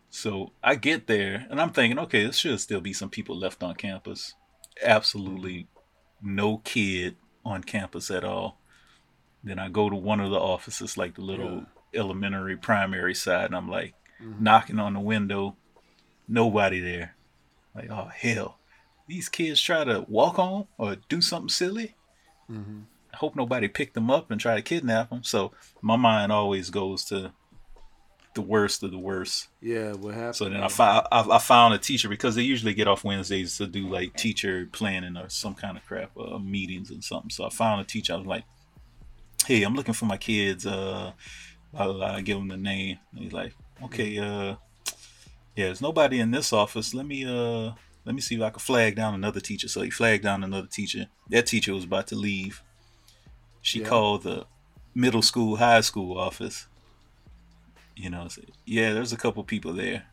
Speaker 3: So I get there, and I'm thinking, okay, there should still be some people left on campus. Absolutely no kid on campus at all. Then I go to one of the offices, like the little elementary primary side, and I'm like mm-hmm. knocking on the window, nobody there. Like, oh hell, these kids try to walk home or do something silly. I hope nobody picked them up and try to kidnap them. So my mind always goes to the worst of the worst.
Speaker 2: Yeah, what happened?
Speaker 3: So then I, fi- I, I found a teacher because they usually get off Wednesdays to do like teacher planning or some kind of crap, uh, meetings and something. So I found a teacher. I was like, "Hey, I'm looking for my kids." Uh, blah. I give him the name. And he's like, "Okay, uh, yeah, there's nobody in this office. Let me uh, let me see if I can flag down another teacher." So he flagged down another teacher. That teacher was about to leave. She
Speaker 2: Yeah.
Speaker 3: called the middle school, high school office you know, say, yeah, there's a couple people there,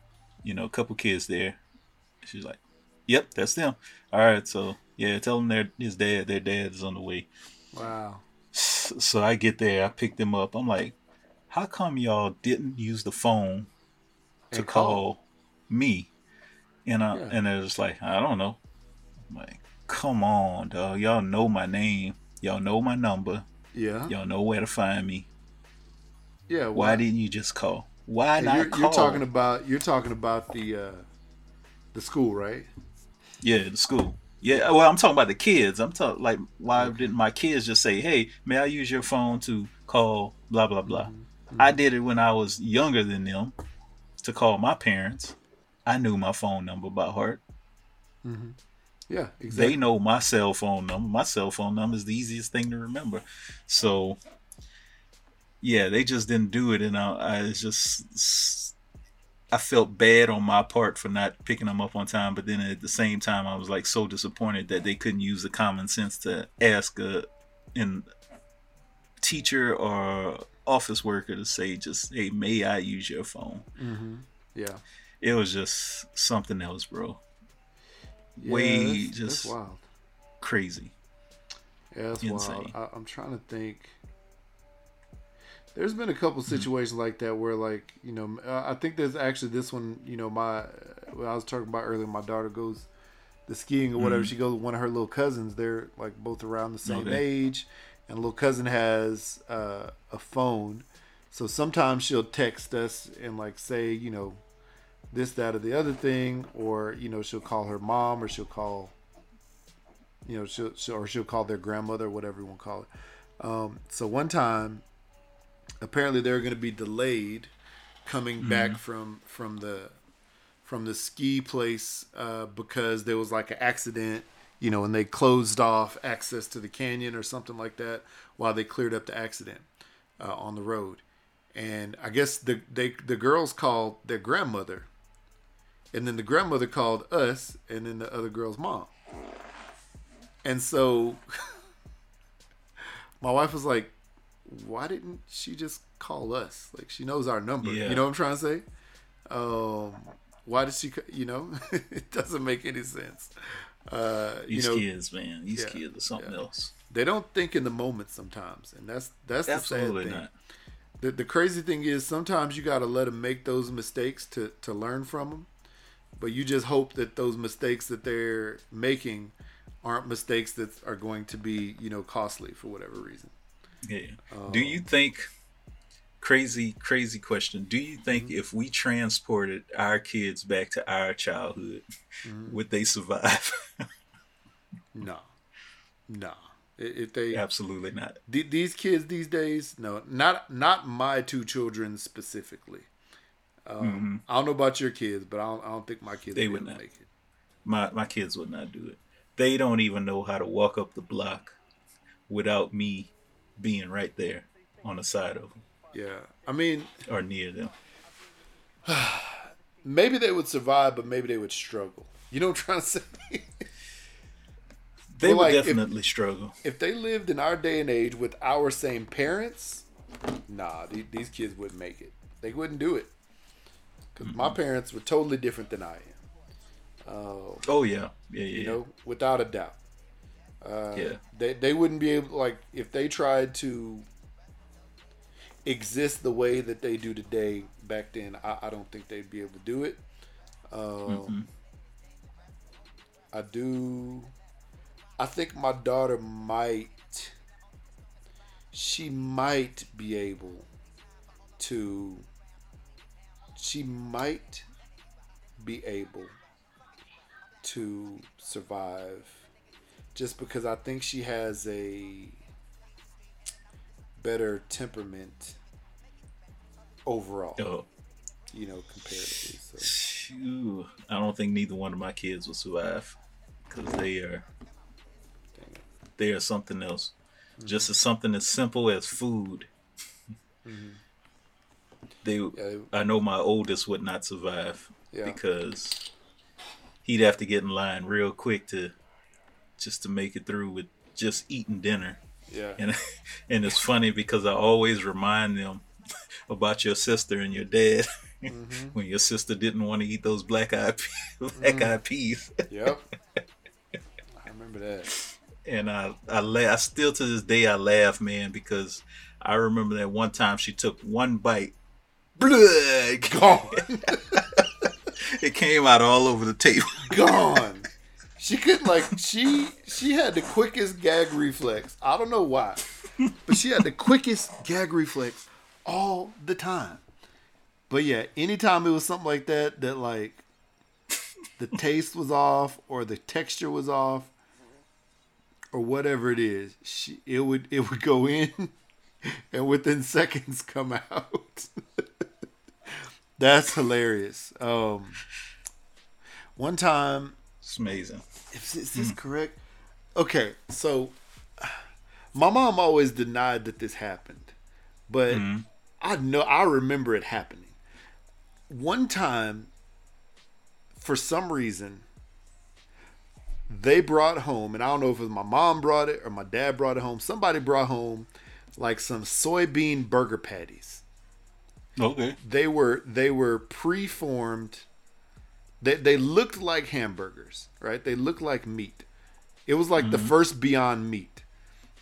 Speaker 3: you know, a couple kids there. She's like, yep, that's them. All right, so yeah, tell them their his dad, their dad is on the way.
Speaker 2: wow.
Speaker 3: So I get there, I pick them up. I'm like, how come y'all didn't use the phone to call,
Speaker 2: call.
Speaker 3: Me? And I,
Speaker 2: Yeah.
Speaker 3: and they're just like, I don't know. I'm like, come on, dog. Y'all know my name. Y'all know my number.
Speaker 2: Yeah.
Speaker 3: Y'all know where to find me.
Speaker 2: Yeah.
Speaker 3: Why didn't you just call? Why not
Speaker 2: you're,
Speaker 3: call?
Speaker 2: you're talking about you're talking about the uh the school, right?
Speaker 3: Yeah, the school. Yeah, well, I'm talking about the kids. I'm talking like, why didn't my kids just say, "Hey, may I use your phone to call blah blah blah"? I did it when I was younger than them to call my parents. I knew my phone number by heart.
Speaker 2: Mm-hmm.
Speaker 3: Yeah,
Speaker 2: exactly.
Speaker 3: They know my cell phone number. My cell phone number is the easiest thing to remember. So, yeah, they just didn't do it, and I, I was just I felt bad on my part for not picking them up on time. But then at the same time, I was like so disappointed that they couldn't use the common sense to ask a in teacher or office worker to say just, "Hey, may I use your phone?" Mm-hmm.
Speaker 2: yeah.
Speaker 3: It was just something else, bro.
Speaker 2: yeah
Speaker 3: Way
Speaker 2: that's, that's
Speaker 3: just-
Speaker 2: wild.
Speaker 3: Crazy.
Speaker 2: Yeah, that's
Speaker 3: Insane.
Speaker 2: wild. I, I'm trying to think. There's been a couple
Speaker 3: Hmm.
Speaker 2: situations like that where, like, you know, uh, I think there's actually this one. You know, my what I was talking about earlier. My daughter goes the skiing or whatever. She goes with one of her little cousins. They're like both around the same
Speaker 3: Okay.
Speaker 2: age, and little cousin has uh, a phone. So sometimes she'll text us and like say, you know, this, that, or the other thing, or you know, she'll call her mom or she'll call You know, she'll, she'll or she'll call their grandmother, whatever you want to call it. Um, so one time, apparently they're going to be delayed coming
Speaker 3: Mm-hmm.
Speaker 2: back from from the from the ski place uh, because there was like an accident, you know, and they closed off access to the canyon or something like that while they cleared up the accident uh, on the road. And I guess the they the girls called their grandmother, and then the grandmother called us, and then the other girl's mom. And so [laughs] my wife was like, "Why didn't she just call us? Like she knows our number.
Speaker 3: Yeah.
Speaker 2: You know what I'm trying to say? Um, why did she? You know, [laughs] it doesn't make any sense. Uh, you
Speaker 3: These
Speaker 2: know,
Speaker 3: kids, man, these
Speaker 2: yeah,
Speaker 3: kids are something
Speaker 2: yeah.
Speaker 3: else.
Speaker 2: they don't think in the moment sometimes, and that's that's the
Speaker 3: Absolutely
Speaker 2: sad thing.
Speaker 3: not.
Speaker 2: The, the crazy thing is sometimes you got to let them make those mistakes to, to learn from them. But you just hope that those mistakes that they're making aren't mistakes that are going to be, you know, costly for whatever reason.
Speaker 3: Yeah. Do you think crazy crazy question? Do you think
Speaker 2: Mm-hmm.
Speaker 3: if we transported our kids back to our childhood,
Speaker 2: Mm-hmm.
Speaker 3: would they survive? [laughs]
Speaker 2: No, no. If they
Speaker 3: Absolutely not.
Speaker 2: th- these kids these days, no, not not my two children specifically. Um, I don't know about your kids, but I don't, I don't think my kids
Speaker 3: Mm-hmm. They
Speaker 2: would
Speaker 3: would
Speaker 2: be able
Speaker 3: not.
Speaker 2: make it.
Speaker 3: My my kids would not do it. They don't even know how to walk up the block without me being right there on the side of them
Speaker 2: Yeah, I mean,
Speaker 3: or near them. [sighs]
Speaker 2: maybe they would survive, but maybe they would struggle. You know what I'm trying to [laughs] say?
Speaker 3: They would
Speaker 2: like, if-
Speaker 3: definitely struggle.
Speaker 2: if they lived in our day and age with our same parents, nah, these, these kids wouldn't make it. They wouldn't do it. Because my parents were totally different than I am. Uh,
Speaker 3: Oh yeah, yeah, yeah.
Speaker 2: you know, without a doubt. Uh,
Speaker 3: Yeah.
Speaker 2: They, they wouldn't be able, like, if they tried to exist the way that they do today back then, I, I don't think they'd be able to do it. Um, I do. I think my daughter might. She might be able to. She might be able to survive just because I think she has a better temperament overall,
Speaker 3: Oh,
Speaker 2: you know, comparatively. So.
Speaker 3: I don't think neither one of my kids will survive because they are they are something else.
Speaker 2: Mm-hmm.
Speaker 3: Just as something as simple as food. They,
Speaker 2: Yeah,
Speaker 3: I know my oldest would not survive
Speaker 2: Yeah.
Speaker 3: because he'd have to get in line real quick to just to make it through with just eating dinner.
Speaker 2: yeah,
Speaker 3: And [laughs] and it's funny because I always remind them [laughs] about your sister and your dad [laughs]
Speaker 2: Mm-hmm.
Speaker 3: when your sister didn't want to eat those black eyed black eyed peas.
Speaker 2: yep. I remember that.
Speaker 3: and I I, la- I still to this day I laugh, man, because I remember that one time she took one bite, blood,
Speaker 2: Gone, [laughs]
Speaker 3: it came out all over the table. [laughs]
Speaker 2: gone. She could like she she had the quickest gag reflex. I don't know why, but she had the quickest gag reflex all the time. But yeah, anytime it was something like that, that like the taste was off or the texture was off or whatever it is, she it would it would go in [laughs] and within seconds come out. That's hilarious. Um, one time
Speaker 3: It's amazing.
Speaker 2: is, is this correct? Okay, so [sighs] my mom always denied that this happened, but I know I remember it happening. One time, for some reason, they brought home, and I don't know if it was my mom brought it or my dad brought it home. Somebody brought home like some soybean burger patties
Speaker 3: Okay.
Speaker 2: they were they were preformed. They they looked like hamburgers right? They looked like meat. It was like the first beyond meat.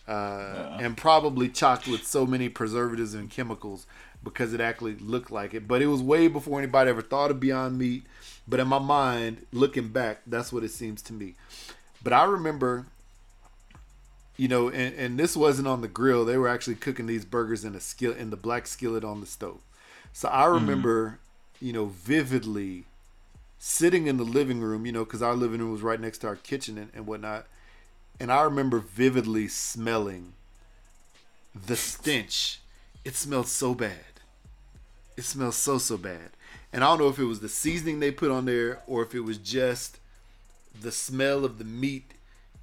Speaker 2: Uh, and probably chocked with so many preservatives and chemicals because it actually looked like it. But it was way before anybody ever thought of beyond meat. But in my mind looking back that's what it seems to me. But i remember you know and, and this wasn't on the grill. They were actually cooking these burgers in a skillet in the black skillet on the stove so I mm-hmm. remember, you know, vividly sitting in the living room, you know, because our living room was right next to our kitchen and, and whatnot, and I remember vividly smelling the stench. It smelled so bad. It smells so so bad. And I don't know if it was the seasoning they put on there or if it was just the smell of the meat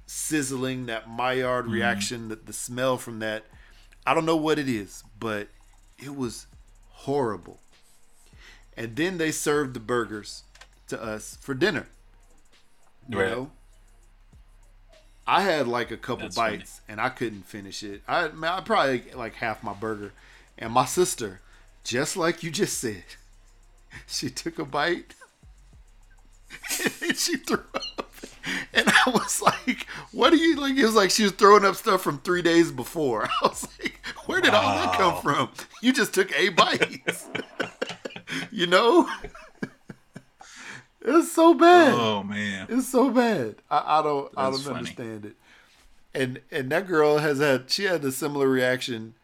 Speaker 2: sizzling, that Maillard mm-hmm. reaction, that the smell from that. I don't know what it is, but it was horrible. And then they served the burgers to us for dinner. You
Speaker 3: Right.
Speaker 2: know? I had like a couple
Speaker 3: That's funny.
Speaker 2: bites and I couldn't finish it. I, man, I probably ate like half my burger. And my sister, just like you just said, [laughs] she took a bite [laughs] and she threw up. [laughs] And I was like, what do you like? It was like she was throwing up stuff from three days before. [laughs] I was like, where did all that come from? You just took a [laughs] bite. you know? It's so bad.
Speaker 3: Oh man.
Speaker 2: It's so bad. I, I don't I don't
Speaker 3: funny.
Speaker 2: understand it. And and that girl has had she had a similar reaction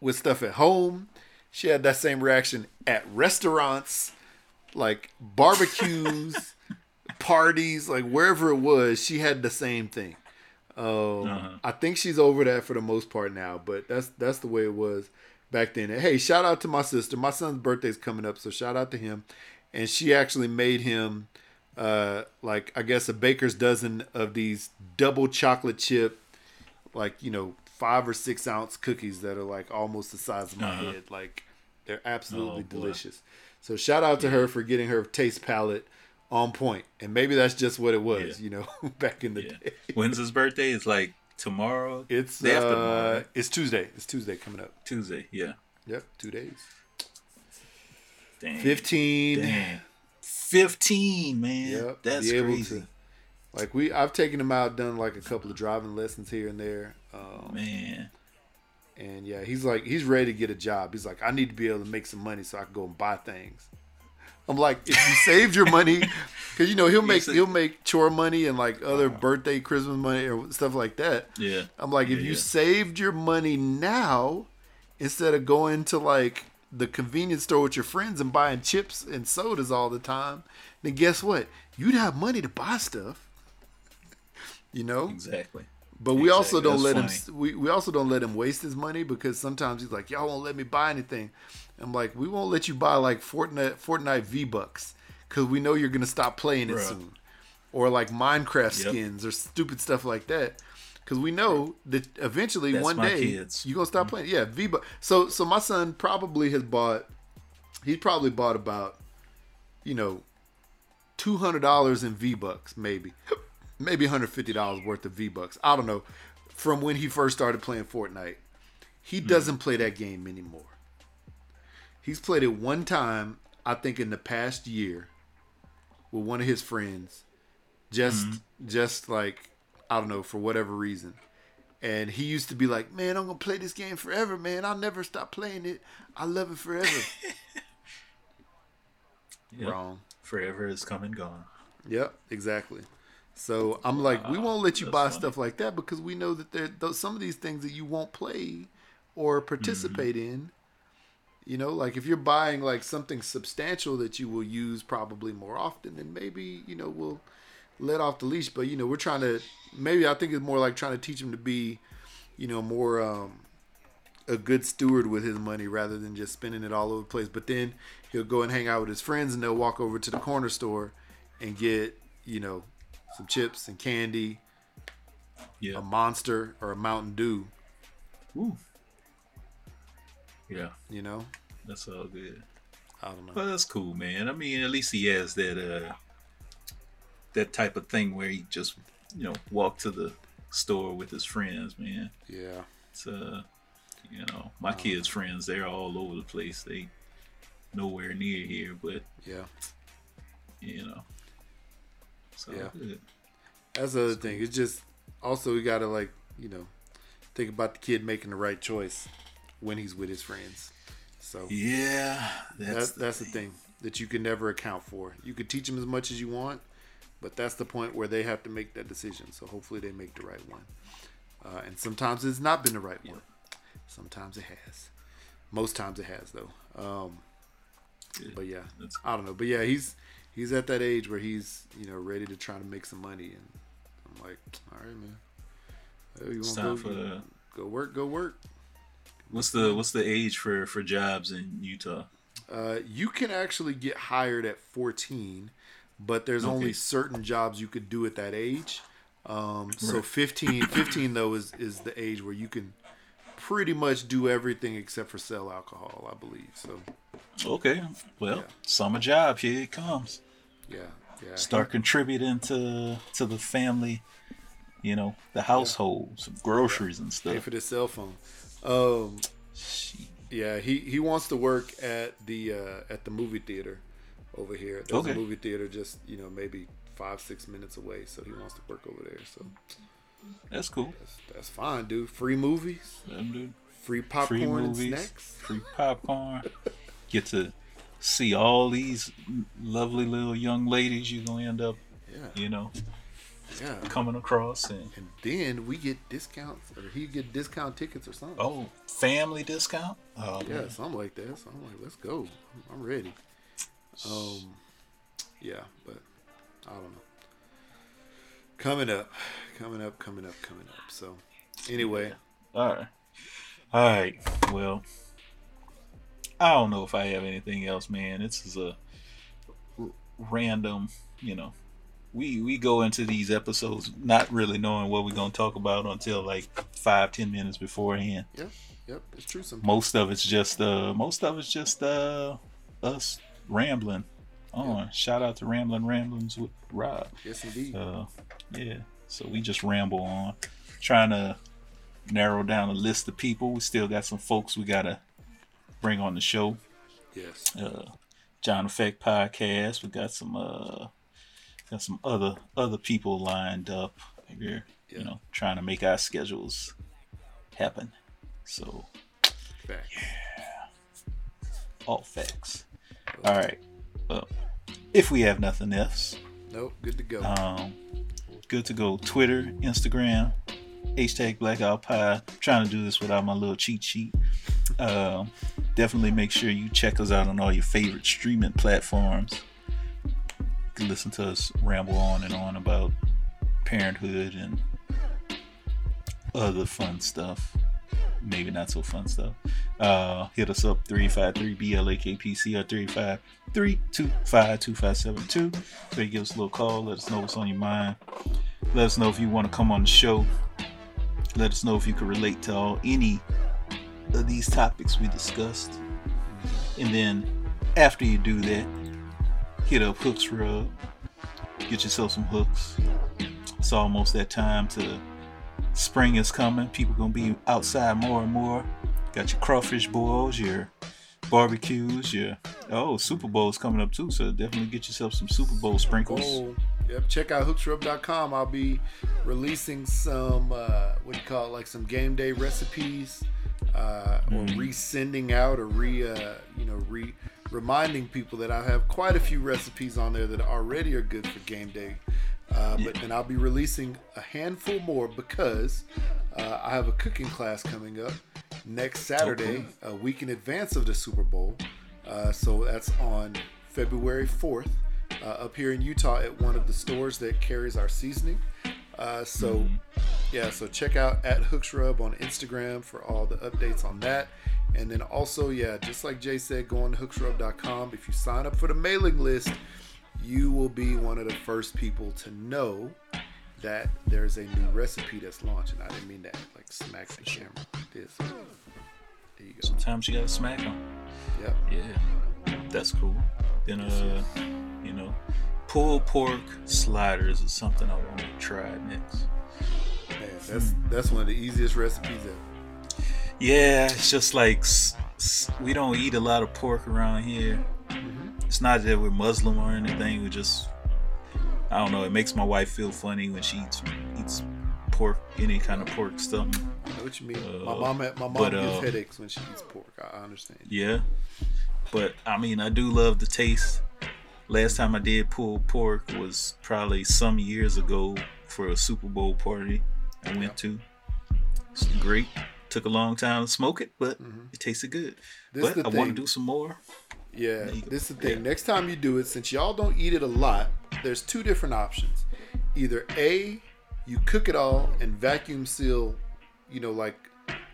Speaker 2: with stuff at home. She had that same reaction at restaurants, like barbecues, parties, like wherever it was, she had the same thing. Um,
Speaker 3: Uh-huh.
Speaker 2: I think she's over that for the most part now, but that's that's the way it was back then. And hey, shout out to my sister. My son's birthday's coming up, so shout out to him. And she actually made him uh like I guess a baker's dozen of these double chocolate chip, like you know five or six ounce cookies that are like almost the size of my
Speaker 3: Uh-huh.
Speaker 2: head. Like they're absolutely
Speaker 3: Oh,
Speaker 2: delicious. So shout out to her for getting her taste palate on point. And maybe that's just what it was,
Speaker 3: Yeah.
Speaker 2: you know, [laughs] back in the
Speaker 3: Yeah.
Speaker 2: day.
Speaker 3: When's his birthday? It's like tomorrow.
Speaker 2: It's
Speaker 3: Day after
Speaker 2: uh,
Speaker 3: tomorrow, right?
Speaker 2: it's Tuesday. It's Tuesday coming up.
Speaker 3: Tuesday. Yeah.
Speaker 2: Yep, two days.
Speaker 3: Dang.
Speaker 2: Fifteen.
Speaker 3: Dang. Fifteen, man.
Speaker 2: Yep.
Speaker 3: That's crazy.
Speaker 2: to- Like we, I've taken him out, done like a couple of driving lessons here and there. Um,
Speaker 3: Man.
Speaker 2: and yeah, he's like, he's ready to get a job. He's like, I need to be able to make some money so I can go and buy things. I'm like, if you saved your money, [laughs] because you know he'll make he'll make chore money and like other birthday, Christmas money or stuff like that.
Speaker 3: Yeah.
Speaker 2: I'm like, if
Speaker 3: Yeah,
Speaker 2: you
Speaker 3: yeah.
Speaker 2: saved your money now, instead of going to like the convenience store with your friends and buying chips and sodas all the time, then guess what? You'd have money to buy stuff. You know,
Speaker 3: Exactly.
Speaker 2: But we also don't let
Speaker 3: That's
Speaker 2: him. We, we also don't let him waste his money because sometimes he's like, "Y'all won't let me buy anything." I'm like, "We won't let you buy like Fortnite Fortnite V Bucks because we know you're gonna stop playing it
Speaker 3: Bruh.
Speaker 2: soon, or like Minecraft
Speaker 3: Yep.
Speaker 2: skins or stupid stuff like that." Because we know that eventually
Speaker 3: That's
Speaker 2: one day
Speaker 3: kids.
Speaker 2: you're gonna stop mm. playing. Yeah, V Bucks. So so my son probably has bought. He's probably bought about, you know, two hundred dollars in V Bucks, maybe, [laughs] maybe one hundred fifty dollars worth of V Bucks. I don't know. From when he first started playing Fortnite, he hmm. doesn't play that game anymore. He's played it one time, I think, in the past year, with one of his friends. Just, hmm. just like I don't know for whatever reason. And he used to be like, "Man, I'm gonna play this game forever, man. I'll never stop playing it. I love it forever." [laughs]
Speaker 3: Yep.
Speaker 2: Wrong.
Speaker 3: Forever is come and gone.
Speaker 2: Yep, exactly. So I'm like, we won't let you buy
Speaker 3: funny.
Speaker 2: stuff like that because we know that there those some of these things that you won't play or participate
Speaker 3: Mm-hmm.
Speaker 2: in. You know, like if you're buying like something substantial that you will use probably more often, then maybe you know we'll let off the leash. But you know, we're trying to maybe I think it's more like trying to teach him to be, you know, more um, a good steward with his money rather than just spending it all over the place. But then he'll go and hang out with his friends and they'll walk over to the corner store and get, you know, some chips and candy,
Speaker 3: Yeah.
Speaker 2: a monster or a Mountain Dew,
Speaker 3: Ooh. Yeah.
Speaker 2: you know?
Speaker 3: That's all good.
Speaker 2: I don't know.
Speaker 3: Well, that's cool, man. I mean, at least he has that uh that type of thing where he just you know walk to the store with his friends, man.
Speaker 2: Yeah.
Speaker 3: It's uh, you know, my kids' friends they're all over the place. They nowhere near here, but
Speaker 2: Yeah.
Speaker 3: you know, so
Speaker 2: Yeah. That's the other thing. It's just also we gotta like, you know, think about the kid making the right choice when he's with his friends. So
Speaker 3: Yeah,
Speaker 2: that's
Speaker 3: that's
Speaker 2: that's the thing that you can never account for. You could teach them as much as you want, but that's the point where they have to make that decision. So hopefully they make the right one. Uh, and sometimes it's not been the right one. Sometimes it has. Most times it has though. Um,
Speaker 3: Yeah,
Speaker 2: but yeah, I don't know. But yeah, he's he's at that age where he's you know ready to try to make some money, and I'm like, all right, man. Hey, you
Speaker 3: It's
Speaker 2: wanna
Speaker 3: time
Speaker 2: go,
Speaker 3: for the
Speaker 2: go work, go work.
Speaker 3: what's the what's the age for for jobs in Utah?
Speaker 2: Uh, you can actually get hired at 14, but there's only certain jobs you could do at that age. Um, so 15, 15 though is is the age where you can pretty much do everything except for sell alcohol, I believe. So
Speaker 3: Okay, well,
Speaker 2: Yeah.
Speaker 3: summer job here it comes.
Speaker 2: Yeah, yeah.
Speaker 3: Start contributing to to the family, you know, the household, some groceries and stuff.
Speaker 2: Pay for the cell phone. Um, yeah, he he wants to work at the uh, at the movie theater over here. There's
Speaker 3: Okay.
Speaker 2: a movie theater just you know maybe five six minutes away, so he wants to work over there. So
Speaker 3: That's cool.
Speaker 2: that's, that's fine, dude. Free movies,
Speaker 3: Them do
Speaker 2: free popcorn
Speaker 3: free movies,
Speaker 2: snacks.
Speaker 3: free popcorn. [laughs] Get to see all these lovely little young ladies you're gonna end up,
Speaker 2: Yeah,
Speaker 3: you know,
Speaker 2: yeah.
Speaker 3: coming across and
Speaker 2: And then we get discounts, or he get discount tickets or something.
Speaker 3: oh, family discount. Oh
Speaker 2: yeah,
Speaker 3: man.
Speaker 2: something like that. So I'm like, let's go. I'm- I'm ready. Um, yeah, but I don't know. Coming up, coming up, coming up, coming up. So, anyway,
Speaker 3: All right. All right. Well, I don't know if I have anything else, man. This is a r- random, you know. We we go into these episodes not really knowing what we're gonna talk about until like five ten minutes beforehand.
Speaker 2: yep, yep, it's true. Some
Speaker 3: Most of it's just uh most of it's just uh us rambling on. Shout out to Rambling Ramblings with Rob.
Speaker 2: yes, indeed.
Speaker 3: Uh, yeah. So we just ramble on, trying to narrow down a list of people. We still got some folks we gotta bring on the show.
Speaker 2: yes,
Speaker 3: Uh, John Effect podcast. We got some uh, got some other other people lined up. We're
Speaker 2: Yeah.
Speaker 3: you know trying to make our schedules happen. So
Speaker 2: back.
Speaker 3: all facts. All right. Well, if we have nothing else,
Speaker 2: Nope, good to go.
Speaker 3: Um, good to go. Twitter, Instagram, hashtag Blackout Pie. trying to do this without my little cheat sheet. Um, definitely make sure you check us out on all your favorite streaming platforms. You can listen to us ramble on and on about parenthood and other fun stuff. Maybe not so fun stuff. Uh, hit us up 353 BLAKPC or 353 325 2572. So you give us a little call, let us know what's on your mind. Let us know if you want to come on the show. Let us know if you can relate to all any of these topics we discussed. And then after you do that, hit up Hooks Rub. Get yourself some hooks. It's almost that time to spring is coming. People gonna be outside more and more. Got your crawfish boils, your barbecues, your oh Super Bowl's coming up too. So definitely get yourself some Super Bowl sprinkles.
Speaker 2: Yep. Check out hooksrub.com. I'll be releasing some, uh, what do you call it, like some game day recipes, uh, or resending out or re, uh, you know, re reminding people that I have quite a few recipes on there that already are good for game day. Uh, but then I'll be releasing a handful more because uh, I have a cooking class coming up next Saturday, a week in advance of the Super Bowl. Uh, so that's on February 4th uh, up here in Utah at one of the stores that carries our seasoning. Uh, so, yeah, so check out at Hooks Rub on Instagram for all the updates on that. And then also, yeah, just like Jay said, go on hooksrub.com. If you sign up for the mailing list, you will be one of the first people to know that there's a new recipe that's launching. I didn't mean that like smack the camera like this. There you go.
Speaker 3: Sometimes you gotta smack them.
Speaker 2: Yep.
Speaker 3: Yeah, that's cool. Then uh, you know, pulled pork sliders is something I want to try next.
Speaker 2: Man, that's that's one of the easiest recipes ever.
Speaker 3: Yeah, it's just like we don't eat a lot of pork around here. It's not that we're Muslim or anything. We just, I don't know. It makes my wife feel funny when she eats eats pork, any kind of pork stuff.
Speaker 2: I know what you mean. my
Speaker 3: Uh,
Speaker 2: mom had, my mom
Speaker 3: but,
Speaker 2: gets
Speaker 3: uh,
Speaker 2: headaches when she eats pork. I understand.
Speaker 3: Yeah, but I mean, I do love the taste. Last time I did pulled pork was probably some years ago for a Super Bowl party I went to. It's great. Took a long time to smoke it, but it tasted good.
Speaker 2: Mm-hmm. This
Speaker 3: but I want to do some more.
Speaker 2: Yeah,
Speaker 3: There you go.
Speaker 2: this is the thing.
Speaker 3: Yeah.
Speaker 2: Next time you do it, since y'all don't eat it a lot, there's two different options. Either A, you cook it all and vacuum seal, you know, like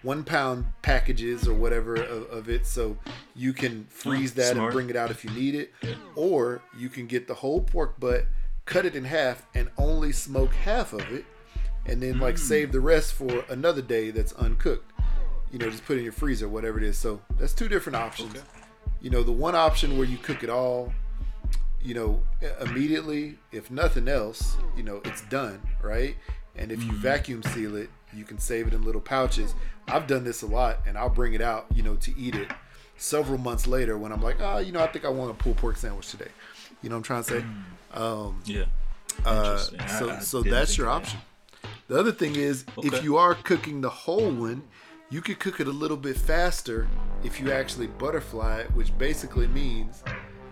Speaker 2: one pound packages or whatever of, of it, so you can freeze
Speaker 3: Mm,
Speaker 2: that and bring it out if you need it, or you can get the whole pork butt, cut it in half, and only smoke half of it, and then like save the rest for another day that's uncooked. You know, just put it in your freezer, whatever it is. So that's two different options.
Speaker 3: Okay.
Speaker 2: You know, the one option where you cook it all, you know, immediately, if nothing else, you know, it's done, right? And if you vacuum seal it, you can save it in little pouches. I've done this a lot, and I'll bring it out, you know, to eat it several months later when I'm like, oh, you know, I think I want a pulled pork sandwich today. You know what I'm trying to say? Um,
Speaker 3: Yeah.
Speaker 2: uh,
Speaker 3: Interesting. I-
Speaker 2: so
Speaker 3: I
Speaker 2: so that's your
Speaker 3: that.
Speaker 2: option. The other thing is, if you are cooking the whole one, you could cook it a little bit faster if you actually butterfly it, which basically means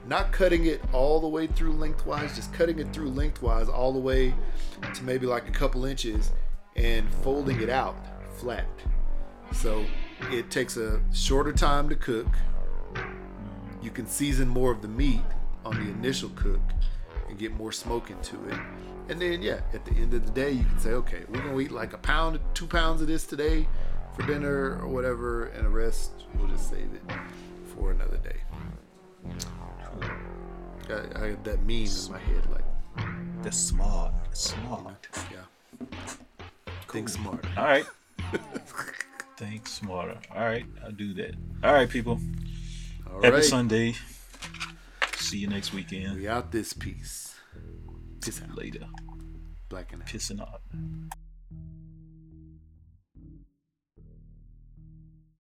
Speaker 2: not cutting it all the way through lengthwise, just cutting it through lengthwise all the way to maybe like a couple inches and folding it out flat. So it takes a shorter time to cook. You can season more of the meat on the initial cook and get more smoke into it. And then, yeah, at the end of the day, you can say, okay, we're gonna eat like a pound, two pounds of this today for dinner or whatever, and the rest we'll just save it for another day. I, I had that meme in my head, like,
Speaker 3: That's smart. Smart.
Speaker 2: yeah, think smarter.
Speaker 3: All right. [laughs] Think smarter. All right, I'll do that. All right, people.
Speaker 2: All
Speaker 3: Happy
Speaker 2: right,
Speaker 3: Sunday. See you next weekend.
Speaker 2: we out this piece. Peace out.
Speaker 3: Later.
Speaker 2: Black and
Speaker 3: Pissing out.